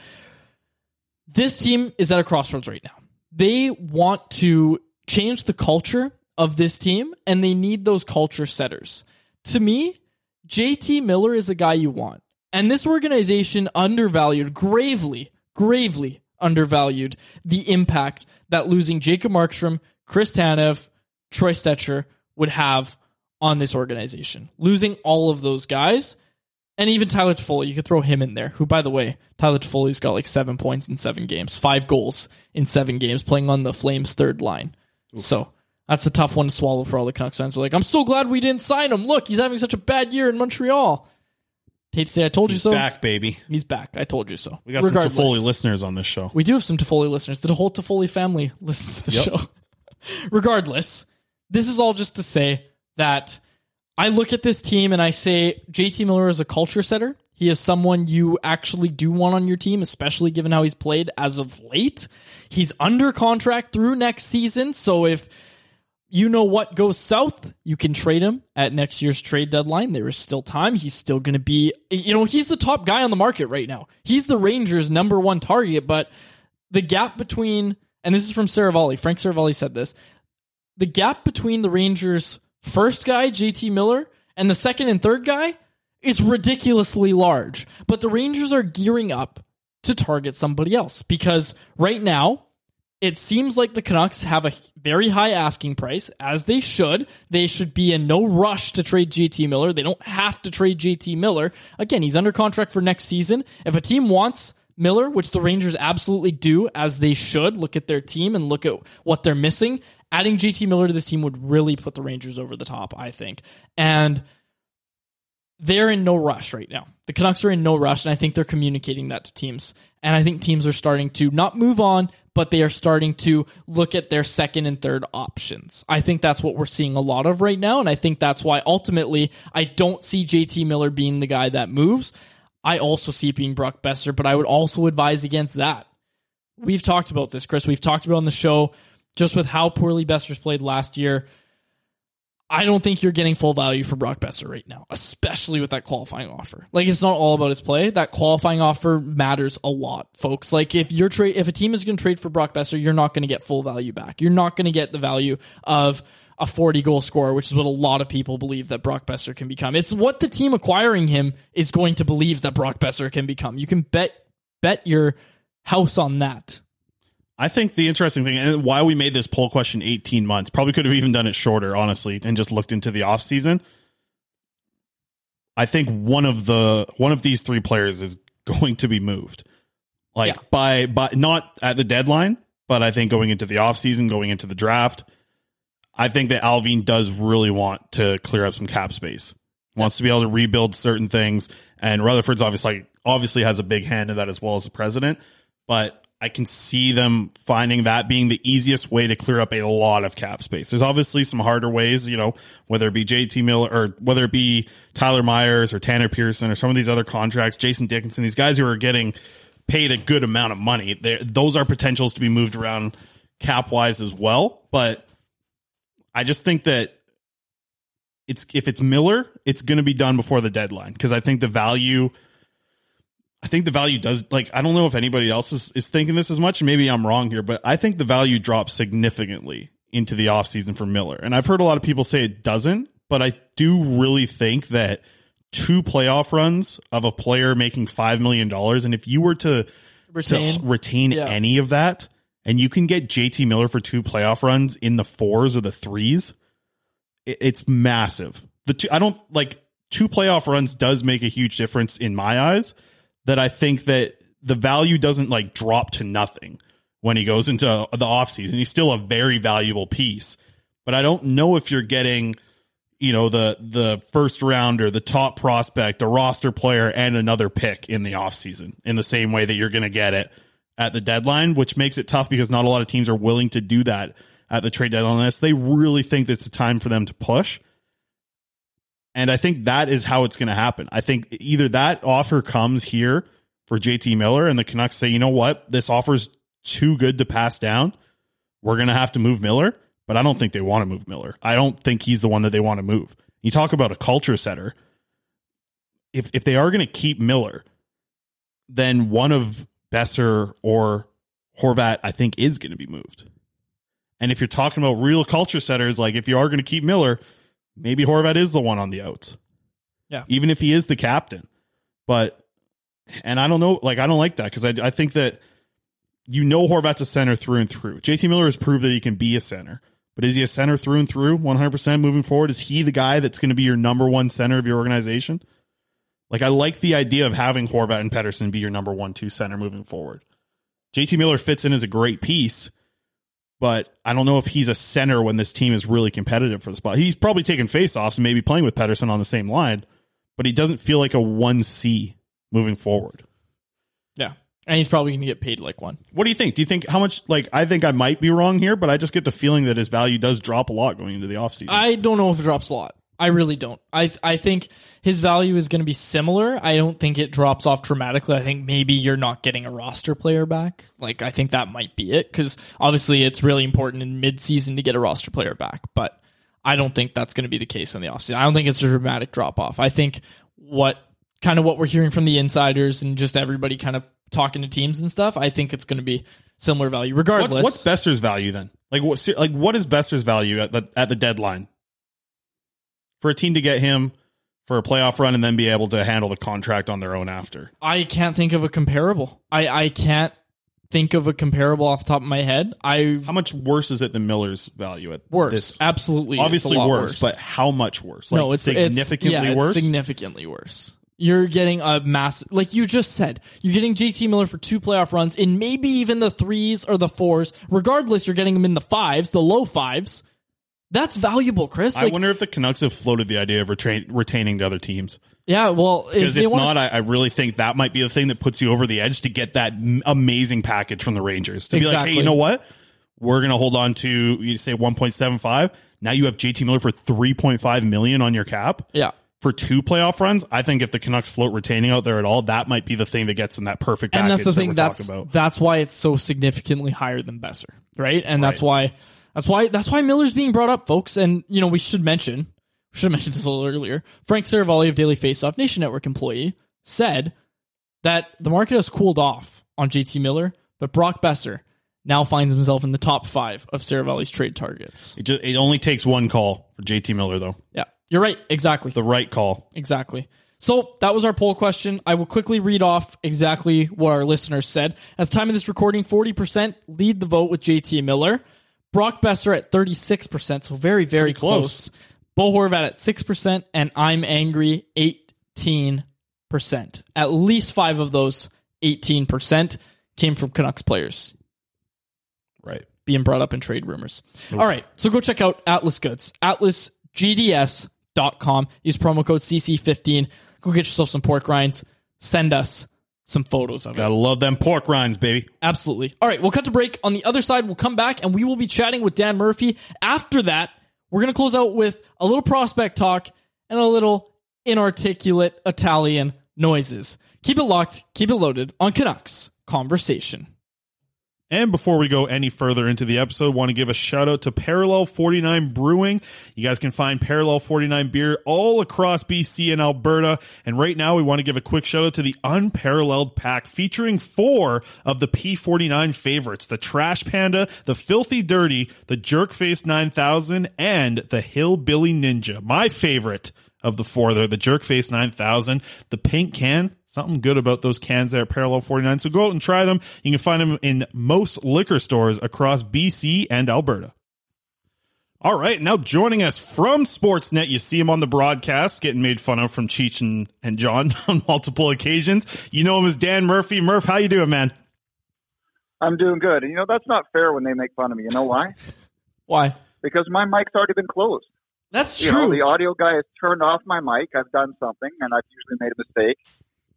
this team is at a crossroads right now. They want to change the culture of this team, and they need those culture setters. To me, JT Miller is the guy you want. And this organization undervalued, gravely, gravely undervalued the impact that losing Jacob Markstrom, Chris Tanev, Troy Stecher would have on this organization. Losing all of those guys, and even Tyler Toffoli, you could throw him in there. Who, by the way, Tyler Toffoli's got like seven points in seven games, five goals in seven games, playing on the Flames' third line. So that's a tough one to swallow for all the Canucks fans. We're like, I'm so glad we didn't sign him. Look, he's having such a bad year in Montreal. Hate to say I told you so. back, baby. He's back. I told you so. We got Regardless, some Toffoli listeners on this show. We do have some Toffoli listeners. The whole Toffoli family [LAUGHS] listens to the Yep. show. [LAUGHS] Regardless, this is all just to say that I look at this team and I say JT Miller is a culture setter. He is someone you actually do want on your team, especially given how he's played as of late. He's under contract through next season. So if you know what goes south, you can trade him at next year's trade deadline. There is still time. He's still going to be, you know, he's the top guy on the market right now. He's the Rangers' number one target, but the gap between, and this is from Seravalli, Frank Seravalli said this, the gap between the Rangers' first guy, JT Miller, and the second and third guy is ridiculously large. But the Rangers are gearing up to target somebody else because right now, it seems like the Canucks have a very high asking price, as they should. They should be in no rush to trade JT Miller. They don't have to trade JT Miller. Again, he's under contract for next season. If a team wants Miller, which the Rangers absolutely do, as they should, look at their team and look at what they're missing. Adding JT Miller to this team would really put the Rangers over the top, I think. And they're in no rush right now. The Canucks are in no rush, and I think they're communicating that to teams. And I think teams are starting to not move on, but they are starting to look at their second and third options. I think that's what we're seeing a lot of right now, and I think that's why ultimately I don't see JT Miller being the guy that moves. I also see it being Brock Boeser, but I would also advise against that. We've talked about this, Chris. We've talked about on the show just with how poorly Boeser's played last year. I don't think you're getting full value for Brock Boeser right now, especially with that qualifying offer. Like it's not all about his play. That qualifying offer matters a lot, folks. Like if you're trade if a team is going to trade for Brock Boeser, you're not going to get full value back. You're not going to get the value of a 40 goal scorer, which is what a lot of people believe that Brock Boeser can become. It's what the team acquiring him is going to believe that Brock Boeser can become. You can bet bet your house on that. I think the interesting thing and why we made this poll question 18 months, probably could have even done it shorter, honestly, and just looked into the offseason. I think one of the one of these three players is [LAUGHS] going to be moved. Like Yeah. by by not at the deadline, but I think going into the offseason, going into the draft, I think that Allvin does really want to clear up some cap space. Wants to be able to rebuild certain things. And Rutherford's obviously obviously has a big hand in that as well as the president. But I can see them finding that being the easiest way to clear up a lot of cap space. There's obviously some harder ways, you know, whether it be JT Miller or whether it be Tyler Myers or Tanner Pearson or some of these other contracts, Jason Dickinson, these guys who are getting paid a good amount of money. Those are potentials to be moved around cap wise as well. But I just think that it's if it's Miller, it's going to be done before the deadline because I think the value. I think the value does like I don't know if anybody else is, is thinking this as much. Maybe I'm wrong here, but I think the value drops significantly into the offseason for Miller. And I've heard a lot of people say it doesn't, but I do really think that two playoff runs of a player making five million dollars, and if you were to Retain. to retain Yeah. any of that, and you can get JT Miller for two playoff runs in the fours or the threes, it- it's massive. The two, I don't like two playoff runs does make a huge difference in my eyes. That I think that the value doesn't like drop to nothing when he goes into the offseason. He's still a very valuable piece, but I don't know if you're getting, you know, the the first rounder, the top prospect, a roster player, and another pick in the offseason in the same way that you're going to get it at the deadline, which makes it tough because not a lot of teams are willing to do that at the trade deadline unless they really think it's a time for them to push. And I think that is how it's going to happen. I think either that offer comes here for JT Miller and the Canucks say, you know what, this offer's too good to pass down. We're going to have to move Miller, but I don't think they want to move Miller. I don't think he's the one that they want to move. You talk about a culture setter. If if they are going to keep Miller, then one of Boeser or Horvat, I think, is going to be moved. And if you're talking about real culture setters, like if you are going to keep Miller, maybe Horvat is the one on the outs. Yeah. Even if he is the captain. But, and I don't know, like, I don't like that because I, I think that you know Horvat's a center through and through. JT Miller has proved that he can be a center. But is he a center through and through 100% moving forward? Is he the guy that's going to be your number one center of your organization? Like, I like the idea of having Horvat and Pettersson be your number one, two center moving forward. JT Miller fits in as a great piece, but I don't know if he's a center when this team is really competitive for the spot. He's probably taking faceoffs and maybe playing with Pettersson on the same line, but he doesn't feel like a 1C moving forward. Yeah. And he's probably going to get paid like one. What do you think? Do you think how much, like, I think I might be wrong here, but I just get the feeling that his value does drop a lot going into the offseason. I don't know if it drops a lot. I really don't. I I think his value is going to be similar. I don't think it drops off dramatically. I think maybe you're not getting a roster player back. Like I think that might be it because obviously it's really important in midseason to get a roster player back. But I don't think that's going to be the case in the offseason. I don't think it's a dramatic drop off. I think what kind of what we're hearing from the insiders and just everybody kind of talking to teams and stuff. I think it's going to be similar value regardless. What, what's Boeser's value then? Like what? Like what is Boeser's value at the at the deadline for a team to get him for a playoff run and then be able to handle the contract on their own after? I can't think of a comparable. I, I can't think of a comparable off the top of my head. I How much worse is it than Miller's value at worse, this? absolutely, Obviously lot worse, but how much worse? no, Like, it's significantly it's, yeah, worse. It's significantly worse. You're getting a massive, like you just said, you're getting JT Miller for two playoff runs in maybe even the threes or the fours. Regardless, you're getting him in the fives, the low fives. That's valuable, Chris. I Like, wonder if the Canucks have floated the idea of retain, retaining the other teams. yeah, well, if Because they if want, not, I, I really think that might be the thing that puts you over the edge to get that m- amazing package from the Rangers. To be like, hey, Exactly. you know what? We're going to hold on to you say 1.75. Now you have JT Miller for 3.5 million on your cap yeah, for two playoff runs. I think if the Canucks float retaining out there at all, that might be the thing that gets them that perfect package and that's the that thing we're that's talking about. that's why it's so significantly higher than Boeser, right? And that's why that's why that's why Miller's being brought up, folks. And you know we should mention we should [LAUGHS] have mentioned this a little earlier. Frank Seravalli of Daily Faceoff Nation Network employee said that the market has cooled off on JT Miller, but Brock Boeser now finds himself in the top five of Seravalli's trade targets. It, just, it only takes one call for JT Miller, though. Yeah, you're right. Exactly. The right call. Exactly. So that was our poll question. I will quickly read off exactly what our listeners said. At the time of this recording, 40% lead the vote with JT Miller. Brock Boeser at 36%, so very, very Pretty close. close. Bo Horvat at 6%, and I'm Angry 18%. At least five of those 18% came from Canucks players Right. being brought up in trade rumors. All right, so go check out Atlas Goods, atlasgds.com. Use promo code CC15. Go get yourself some pork rinds. Send us some photos of it. Gotta love them pork rinds, baby. Absolutely. All right, we'll cut to break. On the other side, we'll come back and we will be chatting with Dan Murphy. After that, we're going to close out with a little prospect talk and a little inarticulate Italian noises. Keep it locked, keep it loaded on Canucks Conversation. And before we go any further into the episode, want to give a shout out to Parallel 49 Brewing. You guys can find Parallel 49 beer all across BC and Alberta. And right now, we want to give a quick shout out to the Unparalleled Pack featuring four of the P49 favorites the Trash Panda, the Filthy Dirty, the Jerkface 9000, and the Hillbilly Ninja. My favorite of the four there, the Jerkface 9000, the pink can. Something good about those cans there at Parallel 49. So go out and try them. You can find them in most liquor stores across BC and Alberta. All right, now joining us from Sportsnet, you see him on the broadcast, getting made fun of from Cheech and, and John [LAUGHS] on multiple occasions. You know him as Dan Murphy. Murph, how you doing, man? I'm doing good. And you know, that's not fair when they make fun of me. You know why? [LAUGHS] Why? Because my mic's already been closed. That's you true. know, the audio guy has turned off my mic. I've done something, and I've usually made a mistake.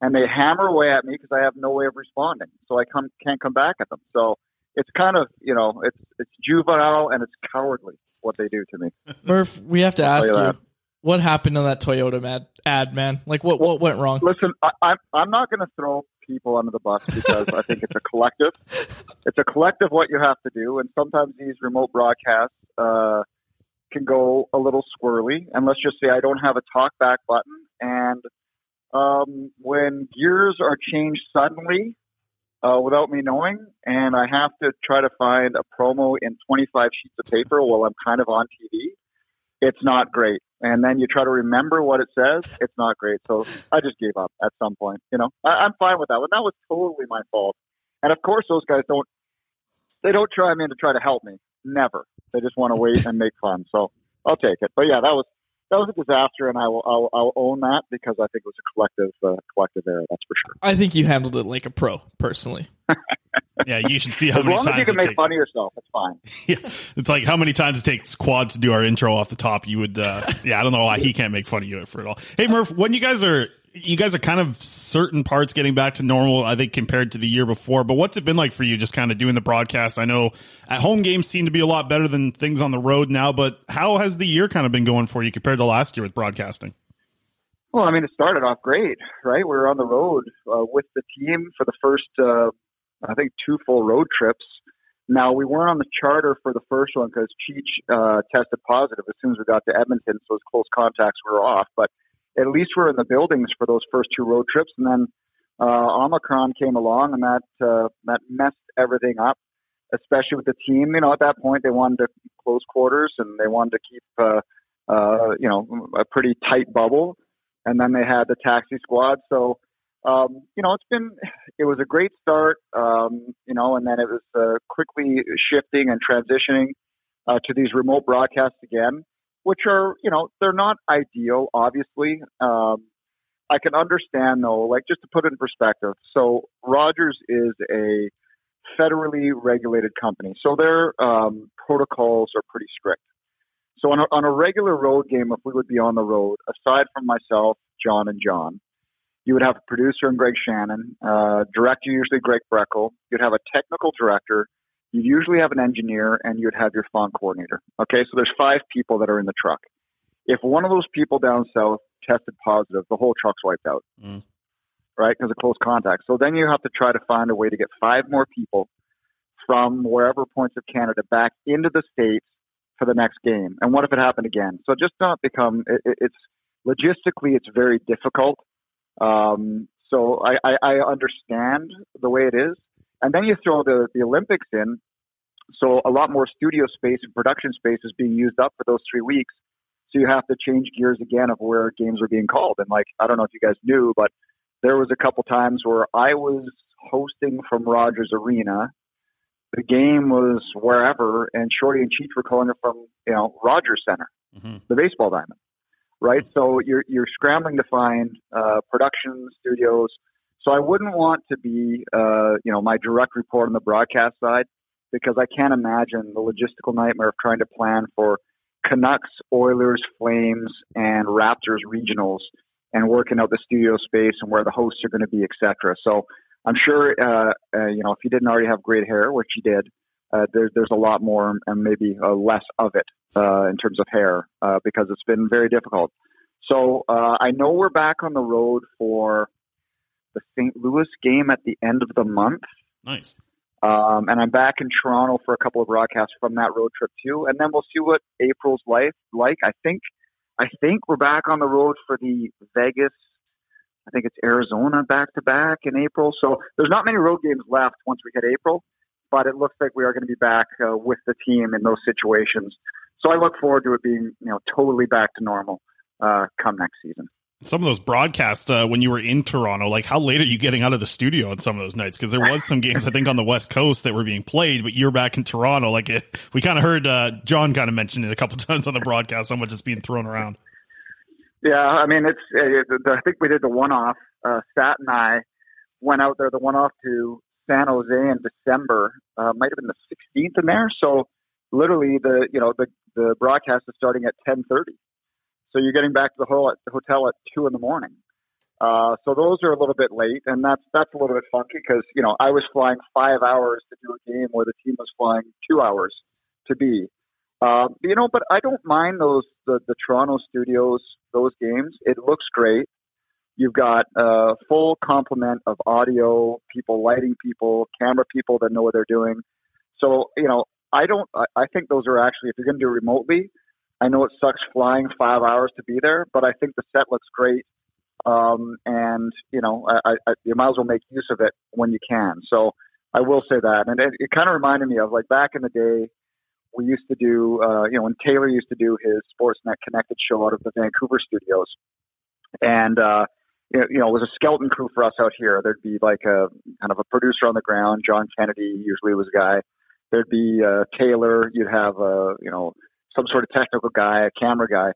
And they hammer away at me because I have no way of responding, so I come, can't come back at them. So it's kind of, you know, it's it's juvenile and it's cowardly what they do to me. [LAUGHS] Murph, we have to ask you, you that. what happened on that Toyota ad, ad man? Like, what, what went wrong? Listen, I, I'm I'm not going to throw people under the bus because I think it's a collective. [LAUGHS] It's a collective what you have to do, and sometimes these remote broadcasts uh, can go a little squirrely. And let's just say I don't have a talk back button, and um, when gears are changed suddenly uh, without me knowing, and I have to try to find a promo in 25 sheets of paper while I'm kind of on TV, it's not great. And then you try to remember what it says, it's not great. So I just gave up at some point. You know, I, I'm fine with that one. That was totally my fault. And of course, those guys don't. They don't try me to try to help me. Never. They just want to wait and make fun. So I'll take it. But yeah, that was that was a disaster, and I will I'll, I'll own that because I think it was a collective uh, collective error. That's for sure. I think you handled it like a pro, personally. [LAUGHS] Yeah, you should see how as many long as you can make takes. fun of yourself, it's fine. [LAUGHS] Yeah, it's like how many times it takes Quad to do our intro off the top. You would, uh, yeah, I don't know why he can't make fun of you for it all. Hey Murph, when you guys are, you guys are kind of certain parts getting back to normal, I think compared to the year before. But what's it been like for you, just kind of doing the broadcast? I know at home games seem to be a lot better than things on the road now. But how has the year kind of been going for you compared to last year with broadcasting? Well, I mean, it started off great, right? We were on the road uh, with the team for the first, uh, I think, two full road trips. Now, we weren't on the charter for the first one because Cheech uh, tested positive as soon as we got to Edmonton, so was close contacts we were off. But at least we're in the buildings for those first two road trips, and then uh, Omicron came along, and that uh, that messed everything up, especially with the team. You know, at that point, they wanted to close quarters and they wanted to keep, uh, uh, you know, a pretty tight bubble and then they had the taxi squad. So, um, you know, it's been it was a great start, um, you know, and then it was uh, quickly shifting and transitioning uh, to these remote broadcasts again, which are you know they're not ideal, obviously. Um, I can understand though, like just to put it in perspective. So Rogers is a federally regulated company, so their um, protocols are pretty strict. So on a, on a regular road game, if we would be on the road, aside from myself, John, and John, you would have a producer and Greg Shannon, uh, director usually Greg Breckel. You'd have a technical director. You'd usually have an engineer, and you'd have your font coordinator. Okay, so there's five people that are in the truck. If one of those people down south tested positive, the whole truck's wiped out, Mm. right? Because of close contact. So then you have to try to find a way to get five more people from wherever points of Canada back into the states for the next game. And what if it happened again? So just not become. It, it, it's logistically, it's very difficult. Um, so I, I, I understand the way it is. And then you throw the, the Olympics in. So a lot more studio space and production space is being used up for those three weeks. So you have to change gears again of where games are being called. And like, I don't know if you guys knew, but there was a couple times where I was hosting from Rogers Arena. The game was wherever, and Shorty and Cheech were calling it from, you know, Rogers Centre, the baseball diamond, right? So you're you're scrambling to find uh, production studios. So I wouldn't want to be, uh, you know, my direct report on the broadcast side because I can't imagine the logistical nightmare of trying to plan for Canucks, Oilers, Flames, and Raptors regionals and working out the studio space and where the hosts are going to be, etc. So I'm sure, uh, uh, you know, if you didn't already have great hair, which you did, uh, there's there's a lot more and maybe uh, less of it uh, in terms of hair uh, because it's been very difficult. So uh, I know we're back on the road for the St. Louis game at the end of the month. Nice. Um, and I'm back in Toronto for a couple of broadcasts from that road trip too, and then we'll see what April's life like. I think, I think we're back on the road for the Vegas. I think it's Arizona back to back in April. So there's not many road games left once we hit April, but it looks like we are going to be back uh, with the team in those situations. So I look forward to it being, you know, totally back to normal uh, come next season some of those broadcasts uh, when you were in Toronto, like how late are you getting out of the studio on some of those nights? Because there was some games I think on the West Coast that were being played, but you're back in Toronto. Like it, we kind of heard uh, John kind of mention it a couple [LAUGHS] times on the broadcast, how much it's being thrown around. Yeah, I mean it's. Uh, I think we did the one off. Uh, Sat and I went out there the one off to San Jose in December. Uh, might have been the 16th in there. So literally the you know the the broadcast is starting at 10:30 so you're getting back to the hotel at two in the morning. Uh, so those are a little bit late, and that's that's a little bit funky because you know I was flying five hours to do a game where the team was flying two hours to be. Uh, you know, but I don't mind those the, the Toronto studios those games. It looks great. You've got a full complement of audio people, lighting people, camera people that know what they're doing. So you know, I don't. I, I think those are actually if you're going to do remotely, I know it sucks flying five hours to be there, but I think the set looks great. Um, and you know, I, I, you might as well make use of it when you can. So I will say that, and it, it kind of reminded me of like back in the day, we used to do, uh, you know, when Taylor used to do his Sportsnet Connected show out of the Vancouver studios, and uh, you know, it was a skeleton crew for us out here. There'd be like a kind of a producer on the ground. John Kennedy usually was a guy. There'd be uh, Taylor. You'd have a, uh, you know, some sort of technical guy, a camera guy.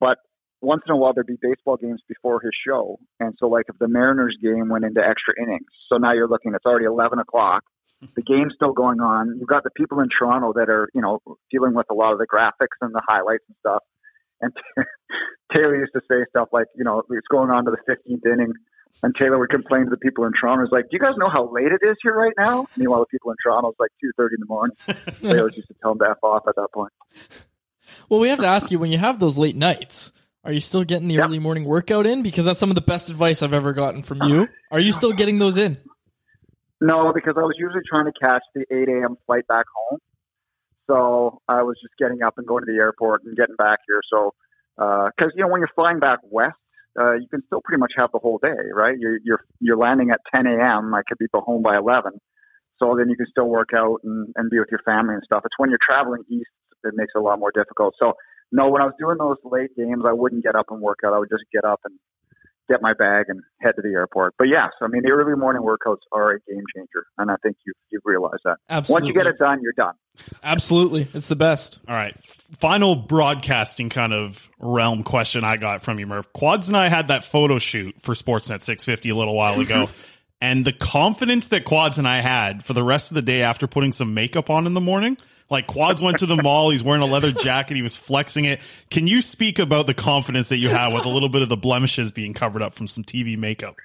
But once in a while there'd be baseball games before his show. And so like if the Mariners game went into extra innings, so now you're looking, it's already 11 o'clock. [LAUGHS] The game's still going on. You've got the people in Toronto that are, you know, dealing with a lot of the graphics and the highlights and stuff. And [LAUGHS] Taylor used to say stuff like, you know, it's going on to the 15th inning. And Taylor would complain to the people in Toronto, "Is like, do you guys know how late it is here right now?" Meanwhile, the people in Toronto is like two thirty in the morning. [LAUGHS] they always used to tell them to f off at that point. Well, we have to ask you when you have those late nights, are you still getting the yep. early morning workout in? Because that's some of the best advice I've ever gotten from you. Are you still getting those in? No, because I was usually trying to catch the 8 a.m. flight back home. So I was just getting up and going to the airport and getting back here. So, because, uh, you know, when you're flying back west, uh, you can still pretty much have the whole day, right? You're, you're, you're landing at 10 a.m. I could be home by 11. So then you can still work out and, and be with your family and stuff. It's when you're traveling east it makes it a lot more difficult. So no, when I was doing those late games, I wouldn't get up and work out. I would just get up and get my bag and head to the airport. But yes, I mean the early morning workouts are a game changer, and I think you you've realized that. Absolutely. Once you get it done, you're done. Absolutely, it's the best. All right, final broadcasting kind of realm question I got from you, Murph. Quads and I had that photo shoot for Sportsnet 650 a little while ago. [LAUGHS] and the confidence that Quads and I had for the rest of the day after putting some makeup on in the morning like Quads went to the mall. He's wearing a leather jacket. He was flexing it. Can you speak about the confidence that you have with a little bit of the blemishes being covered up from some TV makeup?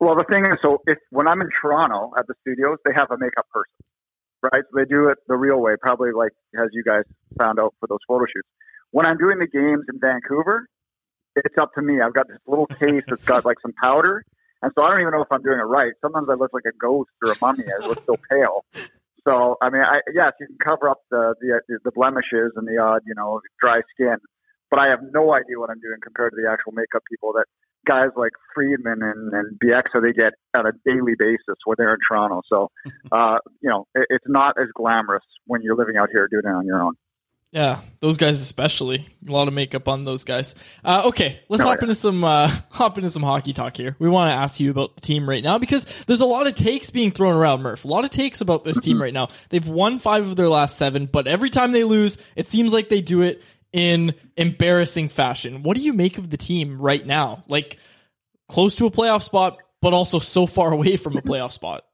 Well, the thing is, so if when I'm in Toronto at the studios, they have a makeup person, right? So they do it the real way, probably like as you guys found out for those photo shoots. When I'm doing the games in Vancouver, it's up to me. I've got this little case that's got like some powder, and so I don't even know if I'm doing it right. Sometimes I look like a ghost or a mummy. I look so pale. So I mean, I, yes, you can cover up the, the the blemishes and the odd, you know, dry skin, but I have no idea what I'm doing compared to the actual makeup people that guys like Friedman and, and Bieksa they get on a daily basis when they're in Toronto. So, [LAUGHS] uh, you know, it, it's not as glamorous when you're living out here doing it on your own. Yeah, those guys especially. A lot of makeup on those guys. Uh, okay, let's oh, hop yeah. into some uh, [LAUGHS] hop into some hockey talk here. We want to ask you about the team right now because there's a lot of takes being thrown around, Murph. A lot of takes about this team right now. They've won five of their last seven, but every time they lose, it seems like they do it in embarrassing fashion. What do you make of the team right now? Like close to a playoff spot, but also so far away from a playoff spot.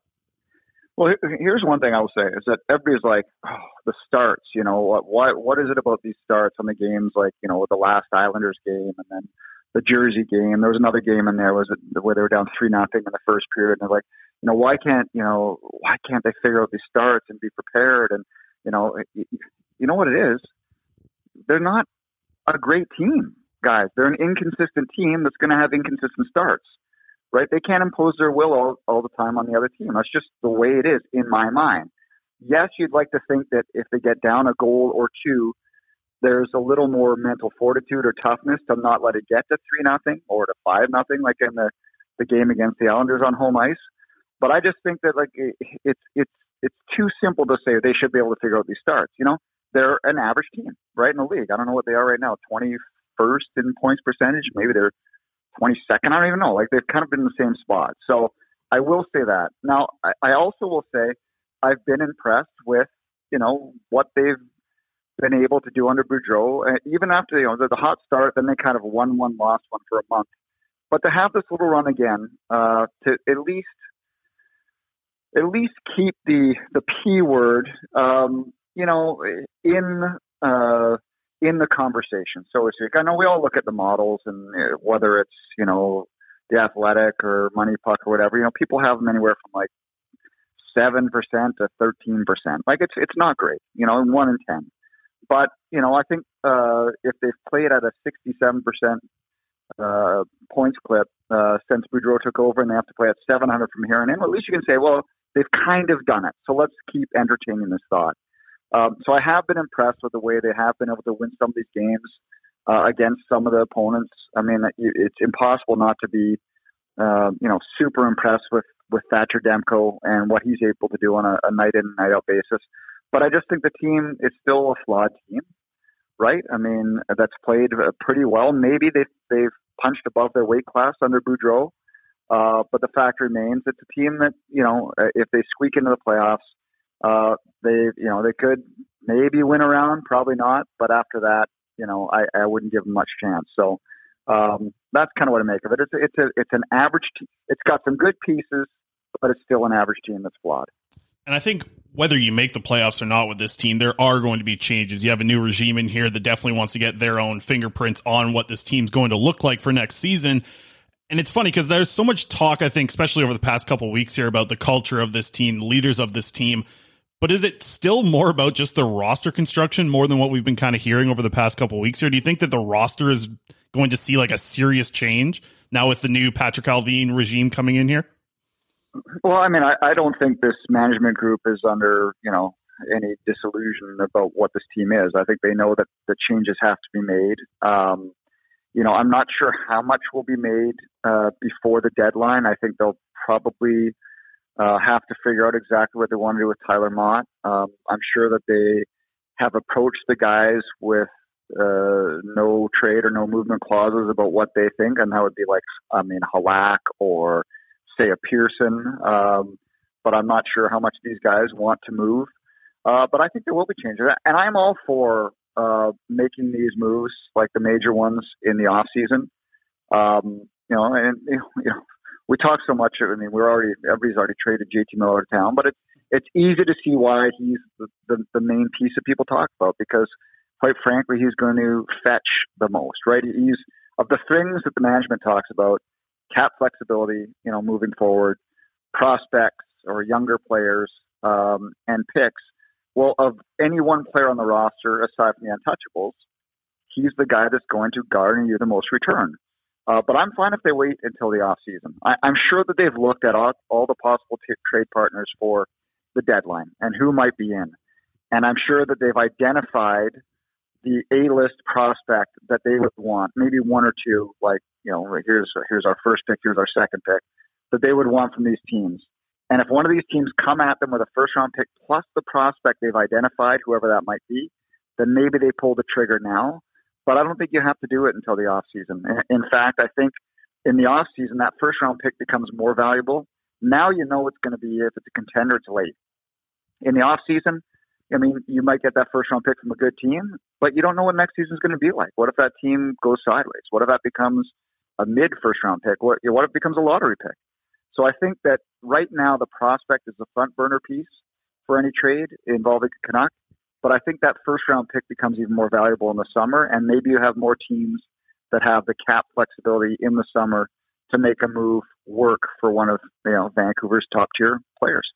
Well, here's one thing I will say is that everybody's like, oh, the starts, you know, what, what, what is it about these starts on the games like, you know, with the last Islanders game and then the Jersey game. There was another game in there was it, where they were down three nothing in the first period, and they're like, you know, why can't you know why can't they figure out these starts and be prepared? And you know, you know what it is? They're not a great team, guys. They're an inconsistent team that's going to have inconsistent starts, right? They can't impose their will all, all the time on the other team. That's just the way it is in my mind. Yes, you'd like to think that if they get down a goal or two, there's a little more mental fortitude or toughness to not let it get to three nothing or to five nothing, like in the the game against the Islanders on home ice. But I just think that like it's it's it's too simple to say they should be able to figure out these starts. You know, they're an average team, right in the league. I don't know what they are right now, twenty first in points percentage. Maybe they're twenty second. I don't even know. Like they've kind of been in the same spot. So I will say that. Now I, I also will say I've been impressed with you know what they've been able to do under Boudreau. Uh, even after you know the, the hot start, then they kind of won one, lost one for a month. But to have this little run again, uh, to at least at least keep the the p word, um, you know, in uh, in the conversation, so to speak. I know we all look at the models and uh, whether it's you know the athletic or money puck or whatever. You know, people have them anywhere from like seven percent to thirteen percent. Like it's it's not great. You know, one in ten. But you know, I think uh, if they've played at a 67 percent uh, points clip uh, since Boudreau took over, and they have to play at 700 from here on in, at least you can say, well, they've kind of done it. So let's keep entertaining this thought. Um, so I have been impressed with the way they have been able to win some of these games uh, against some of the opponents. I mean, it's impossible not to be, uh, you know, super impressed with with Thatcher Demko and what he's able to do on a, a night in and night out basis. But I just think the team is still a flawed team, right? I mean, that's played uh, pretty well. Maybe they've, they've punched above their weight class under Boudreau. Uh, but the fact remains, it's a team that, you know, uh, if they squeak into the playoffs, uh, they, you know, they could maybe win around, probably not. But after that, you know, I, I wouldn't give them much chance. So, um, that's kind of what I make of it. It's, it's a, it's an average, team. it's got some good pieces, but it's still an average team that's flawed. And I think whether you make the playoffs or not with this team, there are going to be changes. You have a new regime in here that definitely wants to get their own fingerprints on what this team's going to look like for next season. And it's funny because there's so much talk, I think, especially over the past couple weeks here about the culture of this team, the leaders of this team. But is it still more about just the roster construction more than what we've been kind of hearing over the past couple weeks here? Do you think that the roster is going to see like a serious change now with the new Patrik Allvin regime coming in here? Well, I mean, I, I don't think this management group is under, you know, any disillusion about what this team is. I think they know that the changes have to be made. Um, you know, I'm not sure how much will be made uh, before the deadline. I think they'll probably uh, have to figure out exactly what they want to do with Tyler Motte. Um, I'm sure that they have approached the guys with uh, no trade or no movement clauses about what they think, and that would be like, I mean, Halak or say a Pearson, um, but I'm not sure how much these guys want to move. Uh, but I think there will be changes, and I'm all for uh, making these moves, like the major ones in the off season. Um, you know, and you know, we talk so much. I mean, we're already everybody's already traded JT Miller to town, but it's it's easy to see why he's the, the, the main piece that people talk about because, quite frankly, he's going to fetch the most. Right? He's of the things that the management talks about cap flexibility, you know, moving forward, prospects or younger players, um, and picks. Well, of any one player on the roster aside from the untouchables, he's the guy that's going to garner you the most return. Uh, but I'm fine if they wait until the off season. I, am sure that they've looked at all, all the possible t- trade partners for the deadline and who might be in, and I'm sure that they've identified the A-list prospect that they would want, maybe one or two, like you know, here's here's our first pick, here's our second pick, that they would want from these teams. And if one of these teams come at them with a first round pick plus the prospect they've identified, whoever that might be, then maybe they pull the trigger now. But I don't think you have to do it until the off season. In fact, I think in the off season that first round pick becomes more valuable. Now you know it's going to be if it's a contender, it's late. In the off season, I mean, you might get that first round pick from a good team, but you don't know what next season is going to be like. What if that team goes sideways? What if that becomes a mid first round pick? What, what if it becomes a lottery pick? So I think that right now the prospect is the front burner piece for any trade involving Canuck. But I think that first round pick becomes even more valuable in the summer, and maybe you have more teams that have the cap flexibility in the summer to make a move work for one of you know Vancouver's top tier players.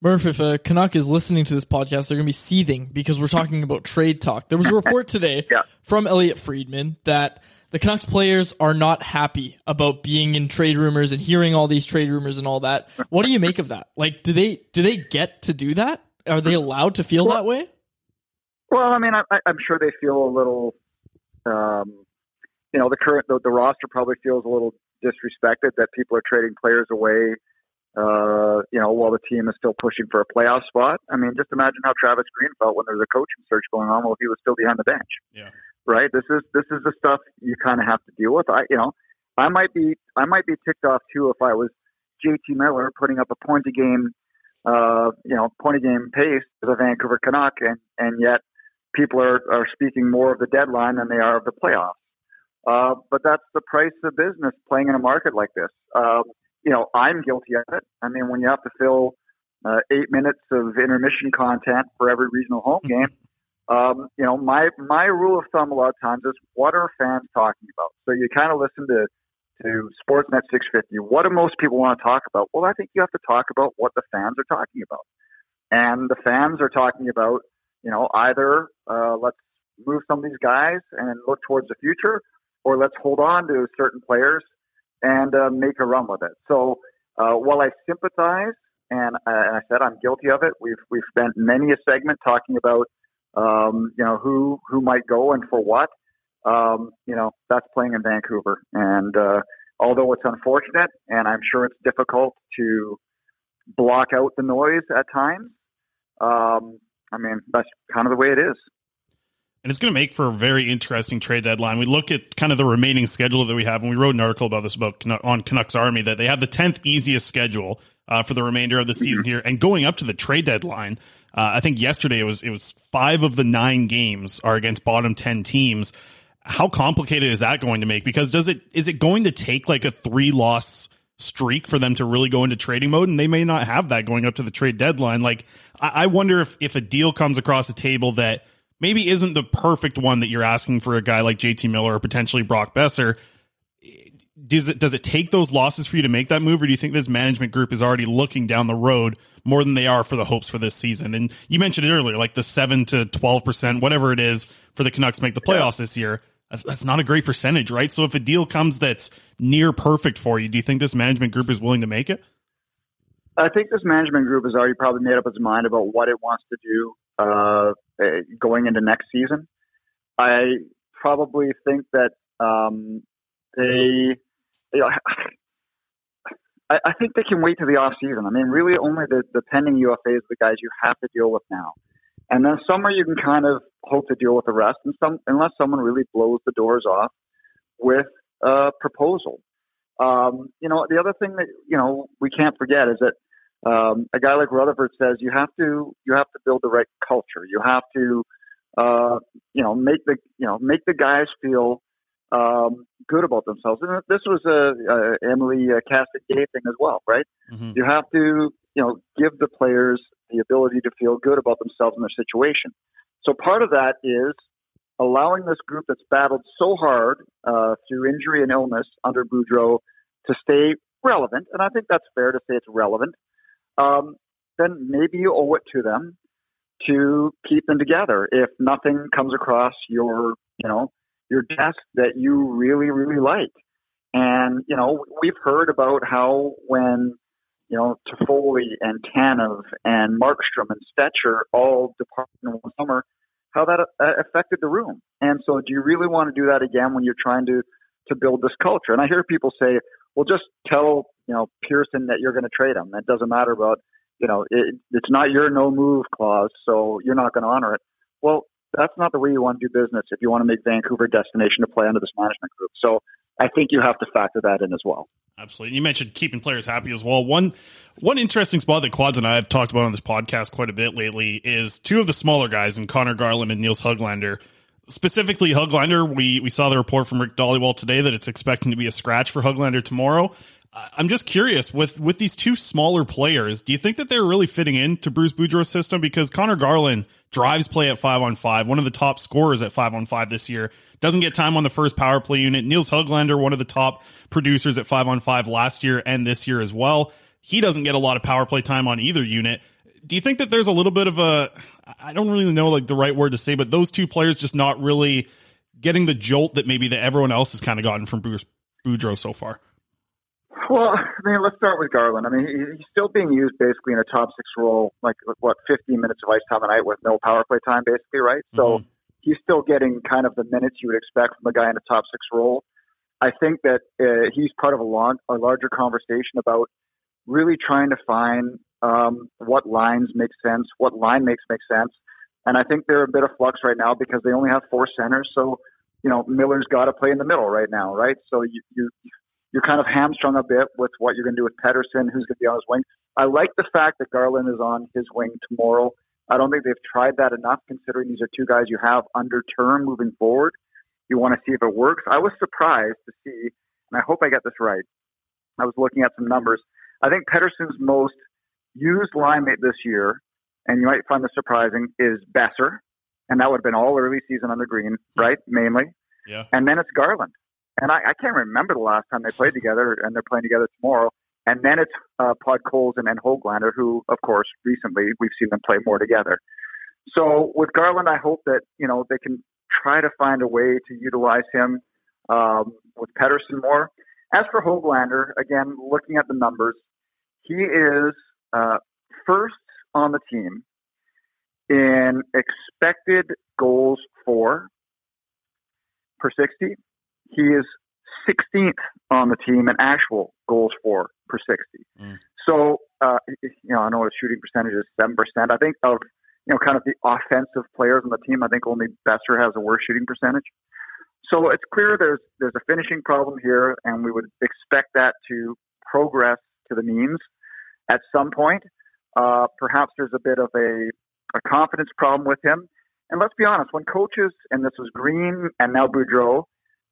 Murph, if a Canuck is listening to this podcast, they're going to be seething because we're talking about trade talk. There was a report [LAUGHS] today Yeah. from Elliotte Friedman that the Canucks players are not happy about being in trade rumors and hearing all these trade rumors and all that. What do you make of that? Like, do they do they get to do that? Are they allowed to feel that way? Well, I mean, I, I- I'm sure they feel a little, um, you know, the current the, the roster probably feels a little disrespected that people are trading players away. Uh, you know, while the team is still pushing for a playoff spot. I mean, just imagine how Travis Green felt when there was a coaching search going on while he was still behind the bench. Yeah. Right. This is this is the stuff you kind of have to deal with. I, you know, I might be I might be ticked off too if I was JT Miller putting up a point a game, uh, you know, point a game pace as a Vancouver Canuck, and and yet people are are speaking more of the deadline than they are of the playoffs. Uh, but that's the price of business playing in a market like this. Um, you know, I'm guilty of it. I mean, when you have to fill uh, eight minutes of intermission content for every regional home game, um, you know, my my rule of thumb a lot of times is what are fans talking about? So you kind of listen to to Sportsnet 650. What do most people want to talk about? Well, I think you have to talk about what the fans are talking about, and the fans are talking about, you know, either uh, let's move some of these guys and look towards the future, or let's hold on to certain players and uh, make a run with it. So uh, while I sympathize, and, uh, and I said I'm guilty of it, we've we've spent many a segment talking about um, you know who who might go and for what. Um, you know that's playing in Vancouver, and uh, although it's unfortunate, and I'm sure it's difficult to block out the noise at times. Um, I mean that's kind of the way it is. And it's going to make for a very interesting trade deadline. We look at kind of the remaining schedule that we have, and we wrote an article about this about on Canucks Army that they have the tenth easiest schedule uh, for the remainder of the season here, and going up to the trade deadline. Uh, I think yesterday it was it was five of the nine games are against bottom ten teams. How complicated is that going to make? Because does it is it going to take like a three loss streak for them to really go into trading mode, and they may not have that going up to the trade deadline. Like I, I wonder if if a deal comes across the table that maybe isn't the perfect one that you're asking for a guy like JT Miller or potentially Brock Boeser. Does it does it take those losses for you to make that move, or do you think this management group is already looking down the road more than they are for the hopes for this season? And you mentioned it earlier, like the seven to twelve percent, whatever it is, for the Canucks to make the playoffs this year. That's, that's not a great percentage, right? So if a deal comes that's near perfect for you, do you think this management group is willing to make it? I think this management group has already probably made up its mind about what it wants to do uh, eh, going into next season. I probably think that um, they, you know, I, I think they can wait to the off season. I mean, really, only the, the pending UFAs, the guys you have to deal with now, and then summer you can kind of hope to deal with the rest, and some unless someone really blows the doors off with a proposal. Um, you know, the other thing that you know we can't forget is that um, a guy like Rutherford says you have to you have to build the right culture. You have to uh, you know make the you know make the guys feel um, good about themselves. And this was a, a Emily uh, thing as well, right? You have to you know give the players the ability to feel good about themselves and their situation. So part of that is allowing this group that's battled so hard uh, through injury and illness under Boudreau to stay relevant, and I think that's fair to say it's relevant. Um, then maybe you owe it to them to keep them together. If nothing comes across your, you know, your desk that you really, really like, and you know, we've heard about how when you know Toffoli and Tanev and Markstrom and Stecher all departed in one summer, how that uh, affected the room. And so, do you really want to do that again when you're trying to to build this culture? And I hear people say, "Well, just tell you know Pearson that you're going to trade him. That doesn't matter about you know it, it's not your no move clause, so you're not going to honor it." Well, that's not the way you want to do business if you want to make Vancouver a destination to play under this management group. So I think you have to factor that in as well. Absolutely. And you mentioned keeping players happy as well. One one interesting spot that Quads and I have talked about on this podcast quite a bit lately is two of the smaller guys in Conor Garland and Nils Höglander. Specifically, Höglander, we, we saw the report from Rick Dhaliwal today that it's expecting to be a scratch for Höglander tomorrow. I'm just curious with with these two smaller players. Do you think that they're really fitting into Bruce Boudreau's system? Because Conor Garland drives play at five on five, one of the top scorers at five on five this year. Doesn't get time on the first power play unit. Nils Höglander, one of the top producers at five on five last year and this year as well. He doesn't get a lot of power play time on either unit. Do you think that there's a little bit of a I don't really know like the right word to say, but those two players just not really getting the jolt that maybe that everyone else has kind of gotten from Bruce Boudreau so far? Well, I mean, let's start with Garland. I mean, he's still being used basically in a top six role, like what 15 minutes of ice time a night with no power play time, basically, right? So mm-hmm. He's still getting kind of the minutes you would expect from a guy in a top six role. I think that uh, he's part of a, long, a larger conversation about really trying to find um, what lines make sense, what line makes make sense. And I think they're a bit of flux right now because they only have four centers. So, you know, Miller's got to play in the middle right now, right? So you, you you're kind of hamstrung a bit with what you're going to do with Pettersson, who's going to be on his wing. I like the fact that Garland is on his wing tomorrow. I don't think they've tried that enough, considering these are two guys you have under term moving forward. You want to see if it works. I was surprised to see, and I hope I get this right. I was looking at some numbers. I think Pettersson's most used line mate this year, and you might find this surprising, is Boeser, and that would have been all early season on the Green, hmm. right? Mainly. Yeah. And then it's Garland. And I, I can't remember the last time they played together, and they're playing together tomorrow. And then it's uh, Podkolzin and, and Höglander, who, of course, recently we've seen them play more together. So with Garland, I hope that you know they can try to find a way to utilize him um, with Pettersson more. As for Höglander, again, looking at the numbers, he is uh, first on the team in expected goals for per 60. He is 16th on the team in actual goals for per 60. So, uh, you know, I know his shooting percentage is 7%. I think of, you know, kind of the offensive players on the team, I think only Boeser has a worse shooting percentage. So it's clear there's there's a finishing problem here, and we would expect that to progress to the means at some point. Uh, perhaps there's a bit of a, a confidence problem with him. And let's be honest, when coaches, and this was Green and now Boudreau,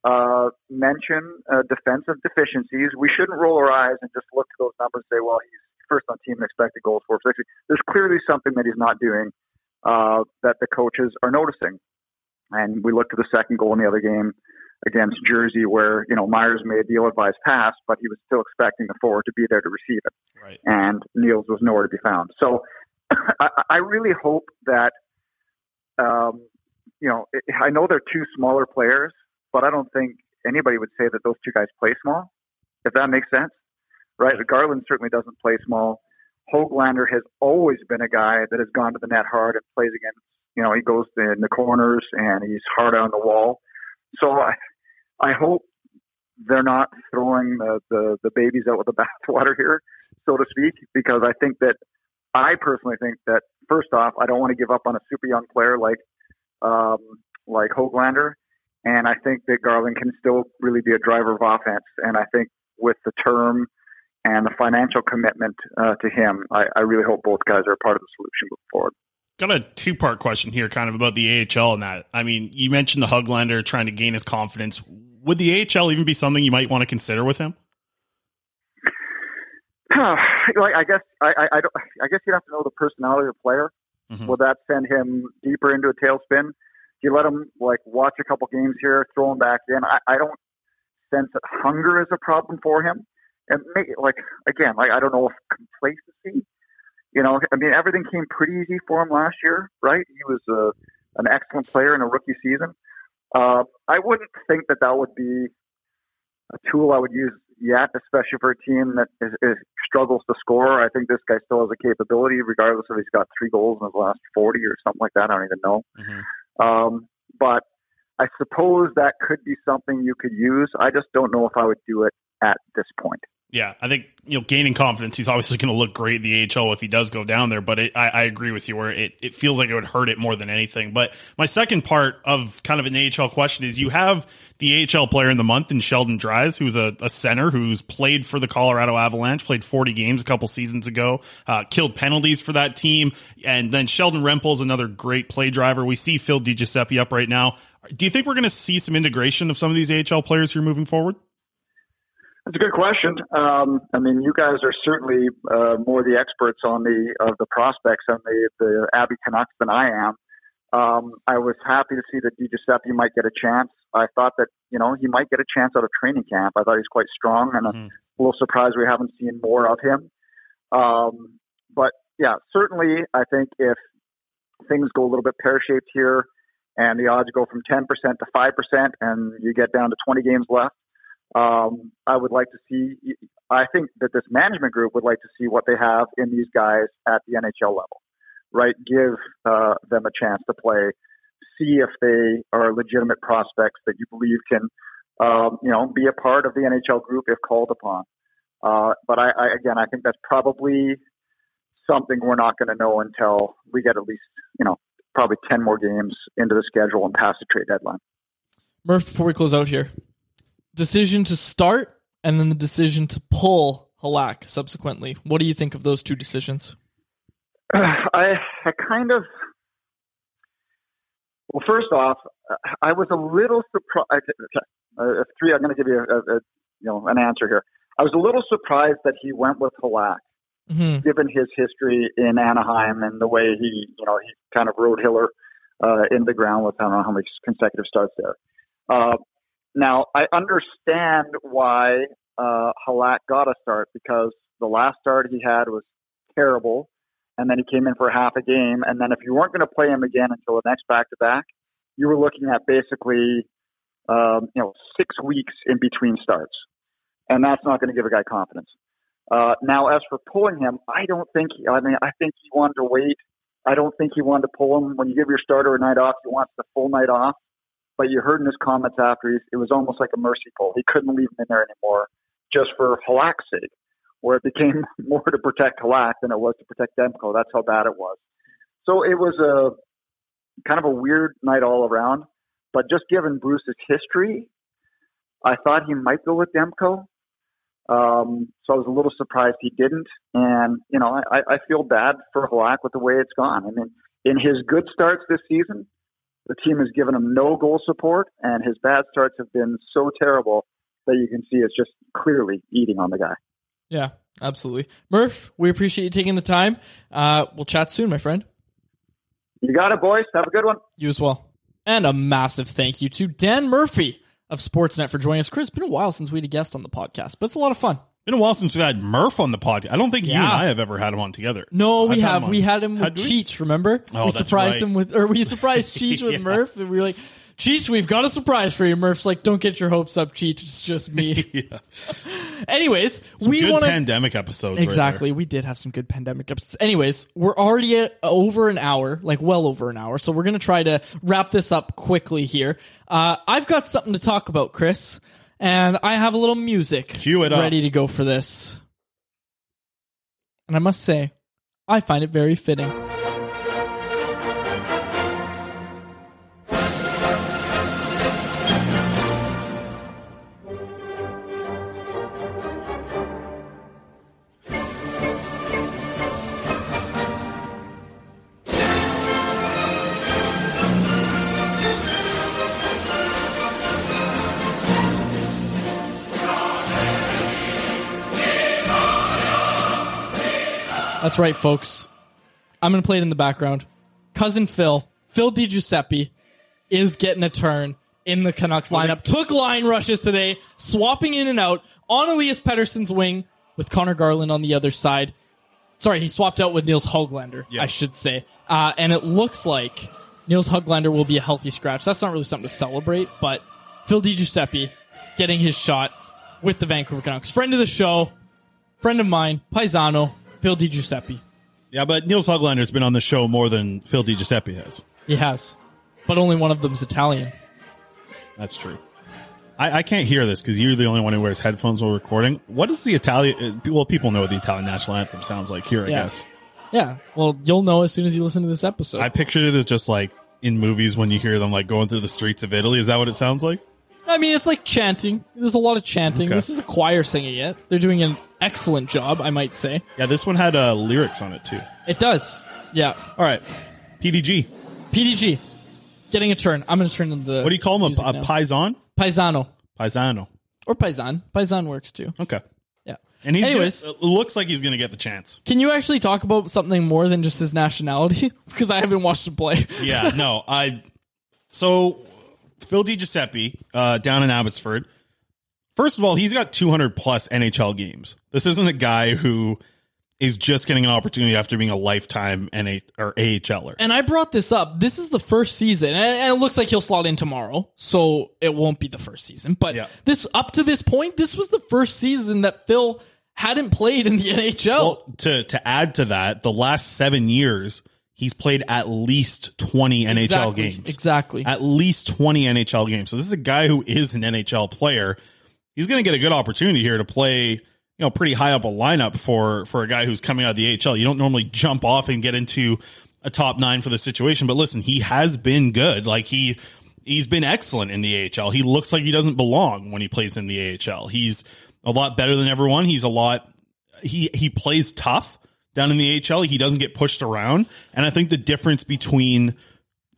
uh, mention uh, defensive deficiencies, we shouldn't roll our eyes and just look to those numbers and say, well, he's first on team in expected goals for 60. There's clearly something that he's not doing uh, that the coaches are noticing. And we look to the second goal in the other game against Jersey, where you know Myers made the ill-advised pass, but he was still expecting the forward to be there to receive it, Right. and Nils was nowhere to be found. So [COUGHS] I, I really hope that um, you know I know they're two smaller players, but I don't think anybody would say that those two guys play small. If that makes sense, right? Garland certainly doesn't play small. Höglander has always been a guy that has gone to the net hard and plays against. You know, he goes in the corners and he's hard on the wall. So I, I hope they're not throwing the, the, the babies out with the [LAUGHS] bathwater here, so to speak, because I think that I personally think that first off, I don't want to give up on a super young player like um, like Höglander, and I think that Garland can still really be a driver of offense. And I think with the term and the financial commitment uh, to him, I, I really hope both guys are a part of the solution moving forward. Got a two part question here, kind of about the AHL and that. I mean, you mentioned the Höglander trying to gain his confidence. Would the AHL even be something you might want to consider with him? [SIGHS] like I guess I, I, I don't I guess you'd have to know the personality of the player. Mhm. Will that send him deeper into a tailspin? You let him like watch a couple games here, throw him back in? I, I don't sense that hunger is a problem for him. And may, like again, like I don't know if complacency. You know, I mean, everything came pretty easy for him last year, right? He was a, an excellent player in a rookie season. Uh, I wouldn't think that that would be a tool I would use yet, especially for a team that is, is struggles to score. I think this guy still has a capability, regardless of he's got three goals in his last 40 or something like that. I don't even know. Um, but I suppose that could be something you could use. I just don't know if I would do it at this point. Yeah, I think you know gaining confidence. He's obviously going to look great in the AHL if he does go down there. But it, I, I agree with you where it, it feels like it would hurt it more than anything. But my second part of kind of an AHL question is you have the AHL player in the month in Sheldon Dries, who's a, a center who's played for the Colorado Avalanche, played 40 games a couple seasons ago, uh, killed penalties for that team, and then Sheldon Rempal is another great play driver. We see Phil DiGiuseppe up right now. Do you think we're going to see some integration of some of these AHL players here moving forward? That's a good question. Um, I mean, you guys are certainly uh, more the experts on the of the prospects and the the Abbey Canucks than I am. Um, I was happy to see that Di Giuseppe might get a chance. I thought that you know he might get a chance out of training camp. I thought he was quite strong, and I'm a little surprised we haven't seen more of him. Um, but yeah, certainly, I think if things go a little bit pear shaped here, and the odds go from 10% to 5%, and you get down to 20 games left, um, I would like to see. I think that this management group would like to see what they have in these guys at the NHL level, right? Give uh, them a chance to play, see if they are legitimate prospects that you believe can, um, you know, be a part of the NHL group if called upon. Uh, but I, I, again, I think that's probably something we're not going to know until we get at least, you know, probably 10 more games into the schedule and past the trade deadline. Murph, before we close out here, decision to start and then the decision to pull Halak subsequently. What do you think of those two decisions? [SIGHS] I, I kind of, well, first off, I was a little surprised. Uh, three, I'm going to give you a, a, you know, an answer here. I was a little surprised that he went with Halak, mm-hmm. given his history in Anaheim and the way he, you know, he kind of rode Hiller uh, in the ground with I don't know how many consecutive starts there. Uh, now I understand why uh, Halak got a start because the last start he had was terrible, and then he came in for half a game, and then if you weren't going to play him again until the next back to back, you were looking at basically, um, you know, six weeks in between starts, and that's not going to give a guy confidence. Uh, now, as for pulling him, I don't think. I mean, I think he wanted to wait. I don't think he wanted to pull him. When you give your starter a night off, you want the full night off. But you heard in his comments after, he's, it was almost like a mercy pull. He couldn't leave him in there anymore, just for Halak's sake, where it became [LAUGHS] more to protect Halak than it was to protect Demko. That's how bad it was. So it was a kind of a weird night all around. But just given Bruce's history, I thought he might go with Demko. Um, so I was a little surprised he didn't. And, you know, I, I feel bad for Halak with the way it's gone. I mean, in his good starts this season, the team has given him no goal support, and his bad starts have been so terrible that you can see it's just clearly eating on the guy. Yeah, absolutely. Murph, we appreciate you taking the time. Uh, we'll chat soon, my friend. You got it, boys. Have a good one. You as well. And a massive thank you to Dan Murphy of Sportsnet for joining us. Chris, it's been a while since we had a guest on the podcast, but it's a lot of fun. Been a while since we had Murph on the podcast. I don't think you Yeah. and I have ever had him on together. No, we I've had have. on- we had him with Had we? Cheech, remember? Oh, we that's surprised right. him with, or we surprised [LAUGHS] Cheech with Yeah. Murph, and we were like, Cheech, we've got a surprise for you. Murph's like, don't get your hopes up, Cheech. It's just me. [LAUGHS] yeah. Anyways, we good want to pandemic episodes. right Exactly. we did have some good pandemic episodes. Anyways, we're already at over an hour, like well over an hour. So we're going to try to wrap this up quickly here. Uh, I've got something to talk about, Chris, and I have a little music Cue it up. ready to go for this. And I must say, I find it very fitting. That's right, folks. I'm going to play it in the background. Cousin Phil, Phil DiGiuseppe, is getting a turn in the Canucks lineup. Took line rushes today, swapping in and out on Elias Pettersson's wing with Conor Garland on the other side. Sorry, he swapped out with Nils Höglander, Yeah. I should say. Uh, and it looks like Nils Höglander will be a healthy scratch. That's not really something to celebrate, but Phil DiGiuseppe getting his shot with the Vancouver Canucks. Friend of the show, friend of mine, Paisano, Phil DiGiuseppe. Yeah, but Nils Höglander's been on the show more than Phil DiGiuseppe has. He has, but only one of them's Italian. That's true. I, I can't hear this because you're the only one who wears headphones while recording. What is the Italian? uh, Well, people know what the Italian national anthem sounds like here, I Yeah. guess. Yeah, well, you'll know as soon as you listen to this episode. I pictured it as just like in movies when you hear them like going through the streets of Italy. Is that what it sounds like? I mean, it's like chanting. There's a lot of chanting. Okay. This is a choir singing it. They're doing an excellent job, I might say. Yeah, this one had uh, lyrics on it too. It does. Yeah. All right, PDG. PDG getting a turn. I'm going to turn the. What do you call him? A, a paisan? Paisano. Paisano. or Paisan. Paisan works too. Okay. Yeah. And he's Anyways. gonna, it looks like he's going to get the chance. Can you actually talk about something more than just his nationality? [LAUGHS] because I haven't watched him play. Yeah, no, I. So Phil DiGiuseppe uh, down in Abbotsford. First of all, he's got 200 plus NHL games. This isn't a guy who is just getting an opportunity after being a lifetime NA or AHLer. And I brought this up. This is the first season, and, it looks like he'll slot in tomorrow, so it won't be the first season. But Yeah. this up to this point, this was the first season that Phil hadn't played in the NHL. Well, to to add to that, the last seven years he's played at least 20 NHL Exactly, games. exactly. At least 20 NHL games. So this is a guy who is an NHL player. He's going to get a good opportunity here to play, you know, pretty high up a lineup for for a guy who's coming out of the AHL. You don't normally jump off and get into a top 9 for the situation, but listen, he has been good. Like he he's been excellent in the AHL. He looks like he doesn't belong when he plays in the AHL. He's a lot better than everyone. He's a lot he he plays tough down in the AHL. He doesn't get pushed around, and I think the difference between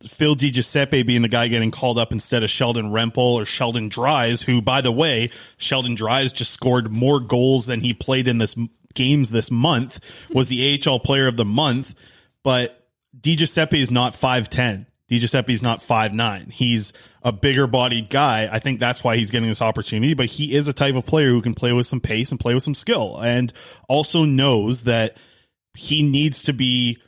Phil DiGiuseppe being the guy getting called up instead of Sheldon Rempal or Sheldon Dries, who, by the way, Sheldon Dries just scored more goals than he played in this games this month, was the [LAUGHS] AHL Player of the Month, but DiGiuseppe is not five ten. DiGiuseppe is not five nine. He's a bigger bodied guy. I think that's why he's getting this opportunity. But he is a type of player who can play with some pace and play with some skill, and also knows that he needs to be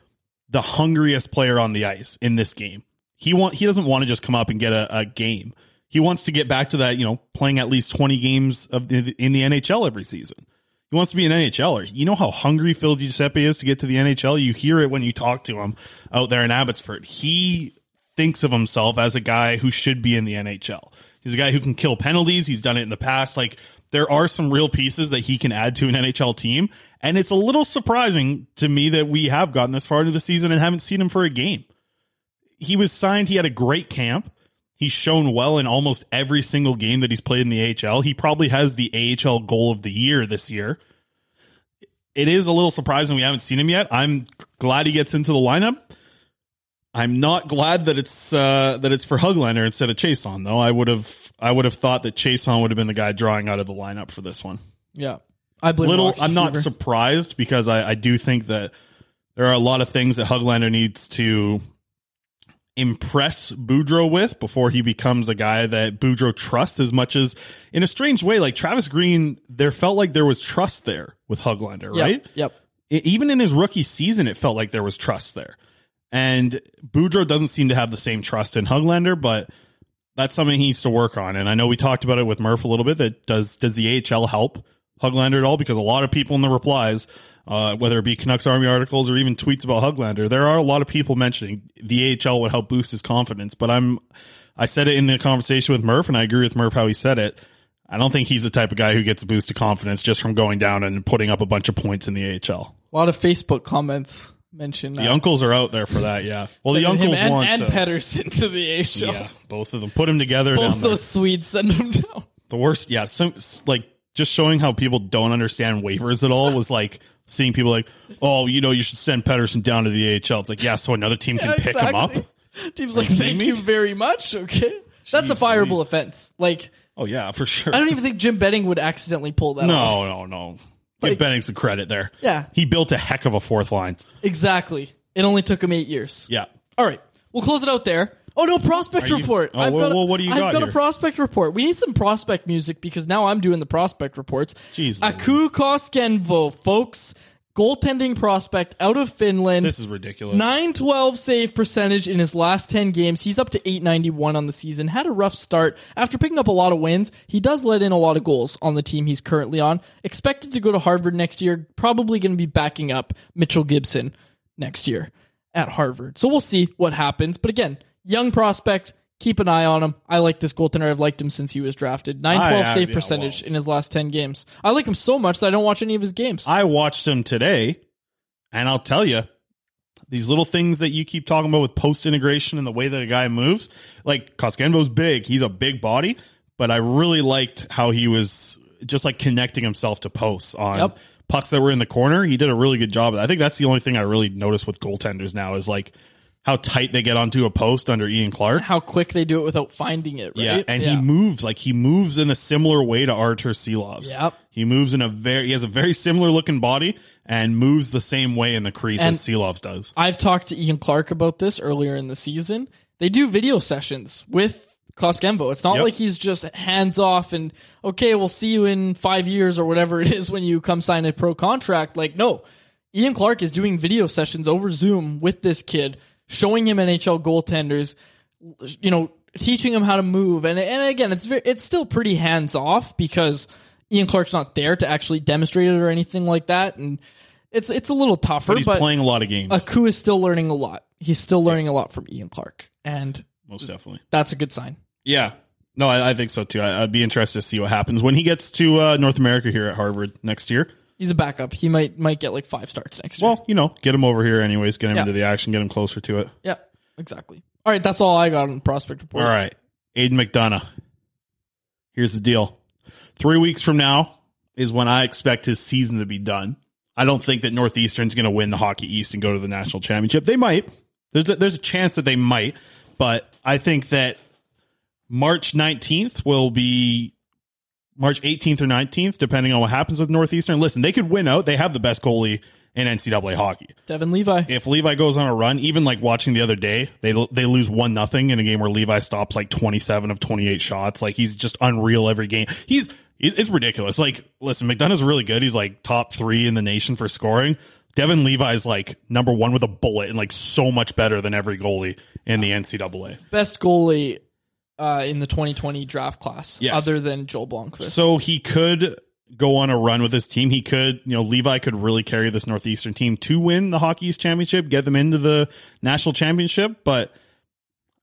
the hungriest player on the ice in this game. He want he doesn't want to just come up and get a, a game. He wants to get back to that, you know, playing at least 20 games of the, in the NHL every season. He wants to be an NHLer. You know how hungry Phil Giuseppe is to get to the NHL? You hear it when you talk to him out there in Abbotsford. He thinks of himself as a guy who should be in the NHL. He's a guy who can kill penalties. He's done it in the past. Like there are some real pieces that he can add to an NHL team. And it's a little surprising to me that we have gotten this far into the season and haven't seen him for a game. He was signed. He had a great camp. He's shown well in almost every single game that he's played in the AHL. He probably has the AHL goal of the year this year. It is a little surprising we haven't seen him yet. I'm glad he gets into the lineup. I'm not glad that it's uh, that it's for Höglander instead of Chiasson though. I would have I would have thought that Chiasson would have been the guy drawing out of the lineup for this one. Yeah. I blame Little, Roxy I'm not Fever. surprised because I, I do think that there are a lot of things that Höglander needs to impress Boudreau with before he becomes a guy that Boudreau trusts as much as, in a strange way, like Travis Green, there felt like there was trust there with Höglander, Yep, right? Yep. E- even in his rookie season, it felt like there was trust there. And Boudreau doesn't seem to have the same trust in Höglander, but that's something he needs to work on. And I know we talked about it with Murph a little bit. That does does the AHL help Höglander at all? Because a lot of people in the replies, uh, whether it be Canucks Army articles or even tweets about Höglander, there are a lot of people mentioning the AHL would help boost his confidence. But I'm I said it in the conversation with Murph, and I agree with Murph how he said it. I don't think he's the type of guy who gets a boost of confidence just from going down and putting up a bunch of points in the AHL. A lot of Facebook comments mention The uh, uncles are out there for that, yeah. Well, the uncles and, want and to, Pettersson to the AHL. yeah, both of them. Put them together. Both those Swedes send them down. The worst, yeah. Some like just showing how people don't understand waivers at all was like seeing people like, oh, you know, you should send Pettersson down to the AHL. It's like, yeah, so another team can Yeah, pick him up. [LAUGHS] Team's like, Are thank kidding you very much. Okay. That's a fireable Louise. offense. Like, Oh yeah, for sure. I don't even think Jim Benning would accidentally pull that no, off. no, no. Give Bennings the credit there. Yeah. he built a heck of a fourth line. Exactly. It only took him eight years. Yeah, All right. We'll close it out there. Oh no, prospect you- report. Oh, I've well, got a- well, what do you I've got got a prospect report. We need some prospect music because now I'm doing the prospect reports. Jeez, Aku Koskenoja, folks. Goaltending prospect out of Finland. this is ridiculous. 912 save percentage in his last 10 games. He's up to 891 on the season. Had a rough start. After picking up a lot of wins, he does let in a lot of goals on the team he's currently on. Expected to go to Harvard next year. Probably going to be backing up Mitchell Gibson next year at Harvard. So we'll see what happens. But again, young prospect. Keep an eye on him. I like this goaltender. I've liked him since he was drafted. 912 I have, save yeah, percentage well. in his last 10 games. I like him so much that I don't watch any of his games. I watched him today, and I'll tell you, these little things that you keep talking about with post integration and the way that a guy moves, like Koskenoja's big, he's a big body, but I really liked how he was just like connecting himself to posts on Yep. pucks that were in the corner. He did a really good job. I think that's the only thing I really noticed with goaltenders now is like how tight they get onto a post under Ian Clark. How quick they do it without finding it, right? Yeah, and he moves like he moves in a similar way to Artur Silovs. Yep. He moves in a very he has a very similar looking body and moves the same way in the crease And- as Silovs does. I've talked to Ian Clark about this earlier in the season. They do video sessions with Koskenoja. It's not Yep. like he's just hands off and okay, we'll see you in five years or whatever it is when you come sign a pro contract. Like, no, Ian Clark is doing video sessions over Zoom with this kid, showing him NHL goaltenders, you know, teaching him how to move. And and again, it's very, it's still pretty hands off because Ian Clark's not there to actually demonstrate it or anything like that. And it's it's a little tougher, But he's playing a lot of games. Aku is still learning a lot. He's still learning a lot from Ian Clark, and Most definitely. that's a good sign. Yeah. No, I, I think so too. I, I'd be interested to see what happens when he gets to uh, North America here at Harvard next year. He's a backup. He might might get like five starts next year. Well, you know, get him over here anyways, get him Yeah. into the action, get him closer to it. yeah, exactly. All right, that's all I got on the prospect report. All right. Aidan McDonough. Here's the deal. Three weeks from now is when I expect his season to be done. I don't think that Northeastern's going to win the Hockey East and go to the national championship. They might. There's a, there's a chance that they might, but I think that March 19th will be March 18th or 19th, depending on what happens with Northeastern. Listen, they could win out. They have the best goalie in NCAA hockey. Devin Levi. If Levi goes on a run, even like watching the other day, they they lose one nothing in a game where Levi stops like 27 of 28 shots. Like he's just unreal every game. He's it's ridiculous. Like listen, McDonough's really good. He's like top 3 in the nation for scoring. Devin Levi's like number 1 with a bullet and like so much better than every goalie in the NCAA. Best goalie uh, in the 2020 draft class, Yes. other than Joel Blomqvist. So he could go on a run with his team. He could, you know, Levi could really carry this Northeastern team to win the Hockey East Championship, get them into the national championship. But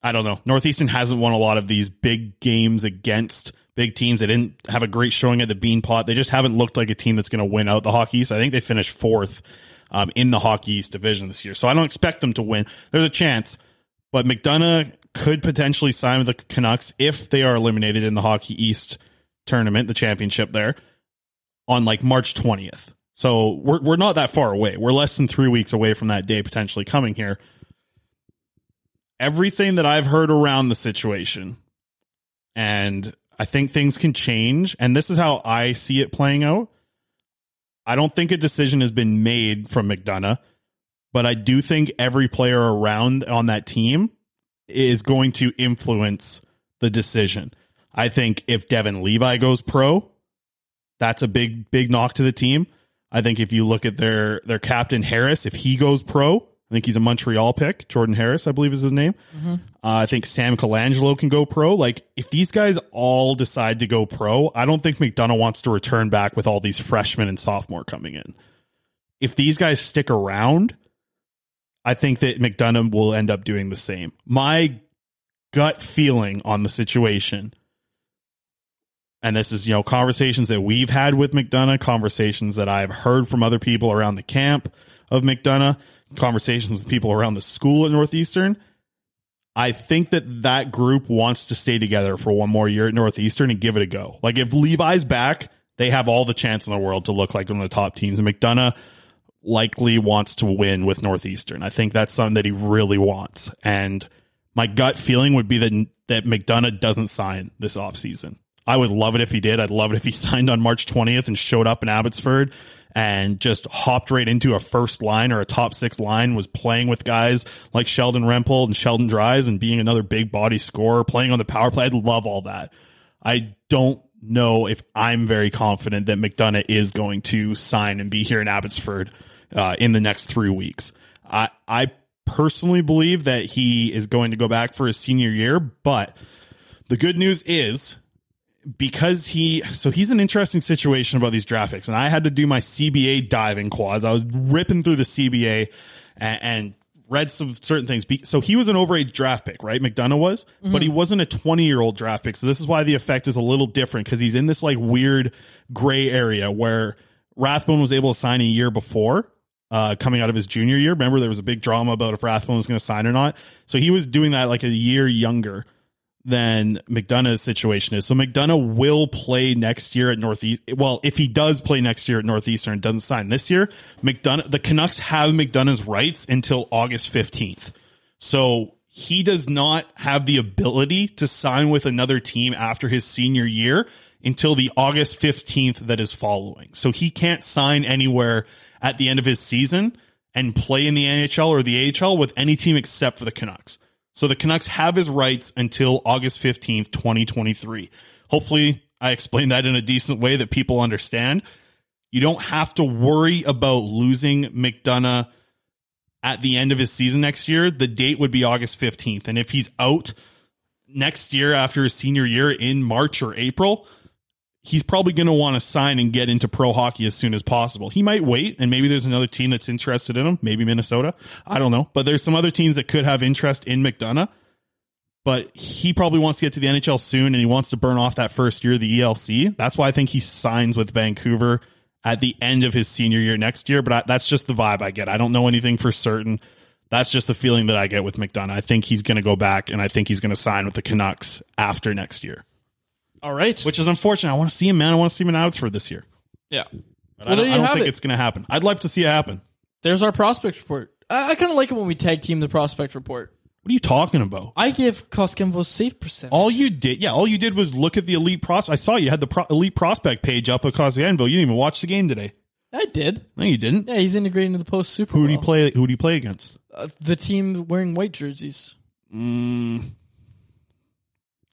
I don't know. Northeastern hasn't won a lot of these big games against big teams. They didn't have a great showing at the Beanpot. They just haven't looked like a team that's going to win out the Hockey East. I think they finished fourth um, in the Hockey East division this year. So I don't expect them to win. There's a chance, but McDonough could potentially sign with the Canucks if they are eliminated in the Hockey East tournament, the championship there, on like March 20th. So we're we're not that far away. We're less than three weeks away from that day potentially coming here. Everything that I've heard around the situation, and I think things can change, and this is how I see it playing out. I don't think a decision has been made from McDonough, but I do think every player around on that team is going to influence the decision. I think if Devin Levi goes pro, that's a big big knock to the team. I think if you look at their their captain Harris, if he goes pro, I think he's a Montreal pick. Jordan Harris, I believe is his name. Uh, I think Sam Colangelo can go pro. Like if these guys all decide to go pro, I don't think McDonough wants to return back with all these freshmen and sophomore coming in. If these guys stick around, I think that McDonough will end up doing the same. My gut feeling on the situation, and this is, you know, conversations that we've had with McDonough, conversations that I've heard from other people around the camp of McDonough, conversations with people around the school at Northeastern. I think that that group wants to stay together for one more year at Northeastern and give it a go. Like if Levi's back, they have all the chance in the world to look like one of the top teams. And McDonough likely wants to win with Northeastern. I think that's something that he really wants. And my gut feeling would be that that McDonough doesn't sign this offseason. I would love it if he did. I'd love it if he [LAUGHS] signed on March 20th and showed up in Abbotsford and just hopped right into a first line or a top six line, was playing with guys like Sheldon Rempal and Sheldon Dries and being another big body scorer, playing on the power play. I'd love all that. I don't know if I'm very confident that McDonough is going to sign and be here in Abbotsford uh, in the next three weeks. I, I personally believe that he is going to go back for his senior year, but the good news is because he so he's an interesting situation about these draft picks and i had to do my cba diving quads. I was ripping through the cba and, and read some certain things. So he was an overage draft pick right? Mcdonough was but he wasn't a 20 year old draft pick. So this is why the effect is a little different because he's in this like weird gray area where rathbone was able to sign a year before uh, coming out of his junior year remember there was a big drama about if rathbone was going to sign or not so he was doing that like a year younger than McDonough's situation is. So McDonough will play next year at Northeast. Well, if he does play next year at Northeastern and doesn't sign this year, McDonough, the Canucks have McDonough's rights until August 15th. So he does not have the ability to sign with another team after his senior year until the August 15th that is following. So he can't sign anywhere at the end of his season and play in the NHL or the AHL with any team except for the Canucks. So the Canucks have his rights until August 15th, 2023. Hopefully, I explained that in a decent way that people understand. You don't have to worry about losing McDonough at the end of his season next year. The date would be August 15th. And if he's out next year after his senior year in March or April, he's probably going to want to sign and get into pro hockey as soon as possible. He might wait, and maybe there's another team that's interested in him, maybe Minnesota. I don't know. But there's some other teams that could have interest in McDonough. But he probably wants to get to the NHL soon, and he wants to burn off that first year of the ELC. That's why I think he signs with Vancouver at the end of his senior year next year. But I, that's just the vibe I get. I don't know anything for certain. That's just the feeling that I get with McDonough. I think he's going to go back, and I think he's going to sign with the Canucks after next year. All right. Which is unfortunate. I want to see him, man. I want to see him in Abbotsford this year. Yeah. But Well, I don't, I don't think it. it's going to happen. I'd love to see it happen. There's our prospect report. I, I kind of like it when we tag team the prospect report. What are you talking about? I give Koskenoja's safe percentage. All you did, yeah, all you did was look at the elite pros. I saw you had the pro- elite prospect page up at Cosianville. You didn't even watch the game today. I did. No, you didn't. Yeah, he's integrating into the post Super Who Bowl. do you play? Who do you play against? Uh, the team wearing white jerseys. Mm,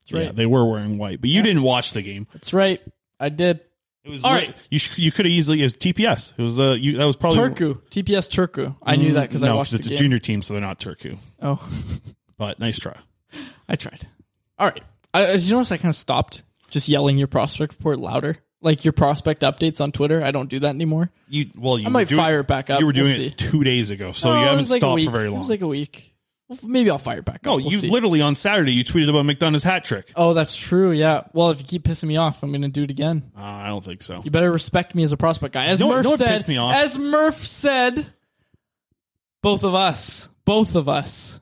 That's right. Yeah, they were wearing white, but you didn't watch the game. That's right. I did. It was All lit- right. You sh- you could have easily it was TPS. It was uh you that was probably Turku. TPS Turku. I knew that because no, I watched the it's game. a junior team, so they're not Turku. Oh, [LAUGHS] But nice try. I tried. All right. I, did you notice I kind of stopped just yelling your prospect report louder? Like your prospect updates on Twitter. I don't do that anymore. You well, you I might were doing- fire it back up. You were We'll doing see. it two days ago, so you it haven't was like a stopped week. for very long. It was like a week. Well, maybe I'll fire back up. no, We'll you see. literally on Saturday you tweeted about McDonough's hat trick. Oh, that's true. Yeah. Well, if you keep pissing me off, I'm going to do it again. Uh, I don't think so. You better respect me as a prospect guy. As what- Murph said, me off? as Murph said, both of us, both of us,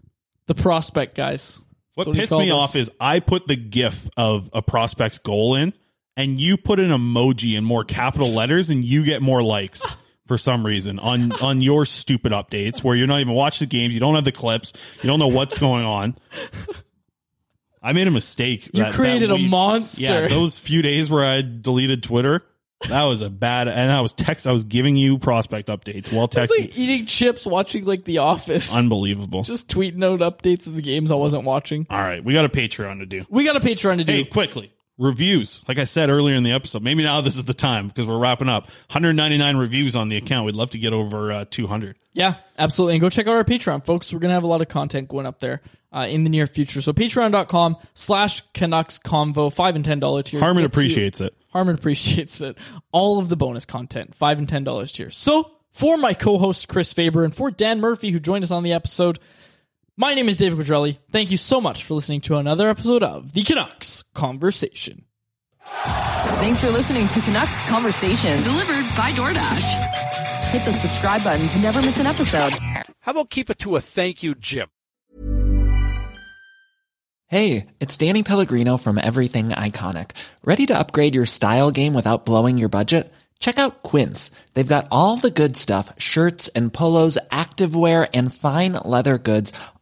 the prospect guys. What he pissed called me us. off is I put the GIF of a prospect's goal in, and you put an emoji in more capital letters, and you get more likes [LAUGHS] for some reason on on your stupid updates where you're not even watching the games, you don't have the clips, you don't know what's going on. I made a mistake. You that- that created a monster. Yeah, those few days where I deleted Twitter, that was a bad. And I was text. I was giving you prospect updates while It's texting. like eating chips, watching like The Office. Unbelievable. Just tweeting out updates of the games I wasn't watching. All right, we got a Patreon to do. We got a Patreon to do. Hey, quickly. Reviews. Like I said earlier in the episode, maybe now this is the time because we're wrapping up. 199 reviews on the account. We'd love to get over uh, 200. Yeah, absolutely. And go check out our Patreon, folks. We're going to have a lot of content going up there uh, in the near future. So patreon.com slash Canucks Convo, 5 and $10 tiers. Harmon Gets you- appreciates it. Harmon appreciates it. All of the bonus content, 5 and $10 tiers. So for my co-host, Chris Faber, and for Dan Murphy, who joined us on the episode, my name is David Quadrelli. Thank you so much for listening to another episode of The Canucks Conversation. Thanks for listening to Canucks Conversation, delivered by DoorDash. Hit the subscribe button to never miss an episode. How about keep it to a thank you, Jim? Hey, it's Danny Pellegrino from Everything Iconic. Ready to upgrade your style game without blowing your budget? Check out Quince. They've got all the good stuff, shirts and polos, activewear and fine leather goods,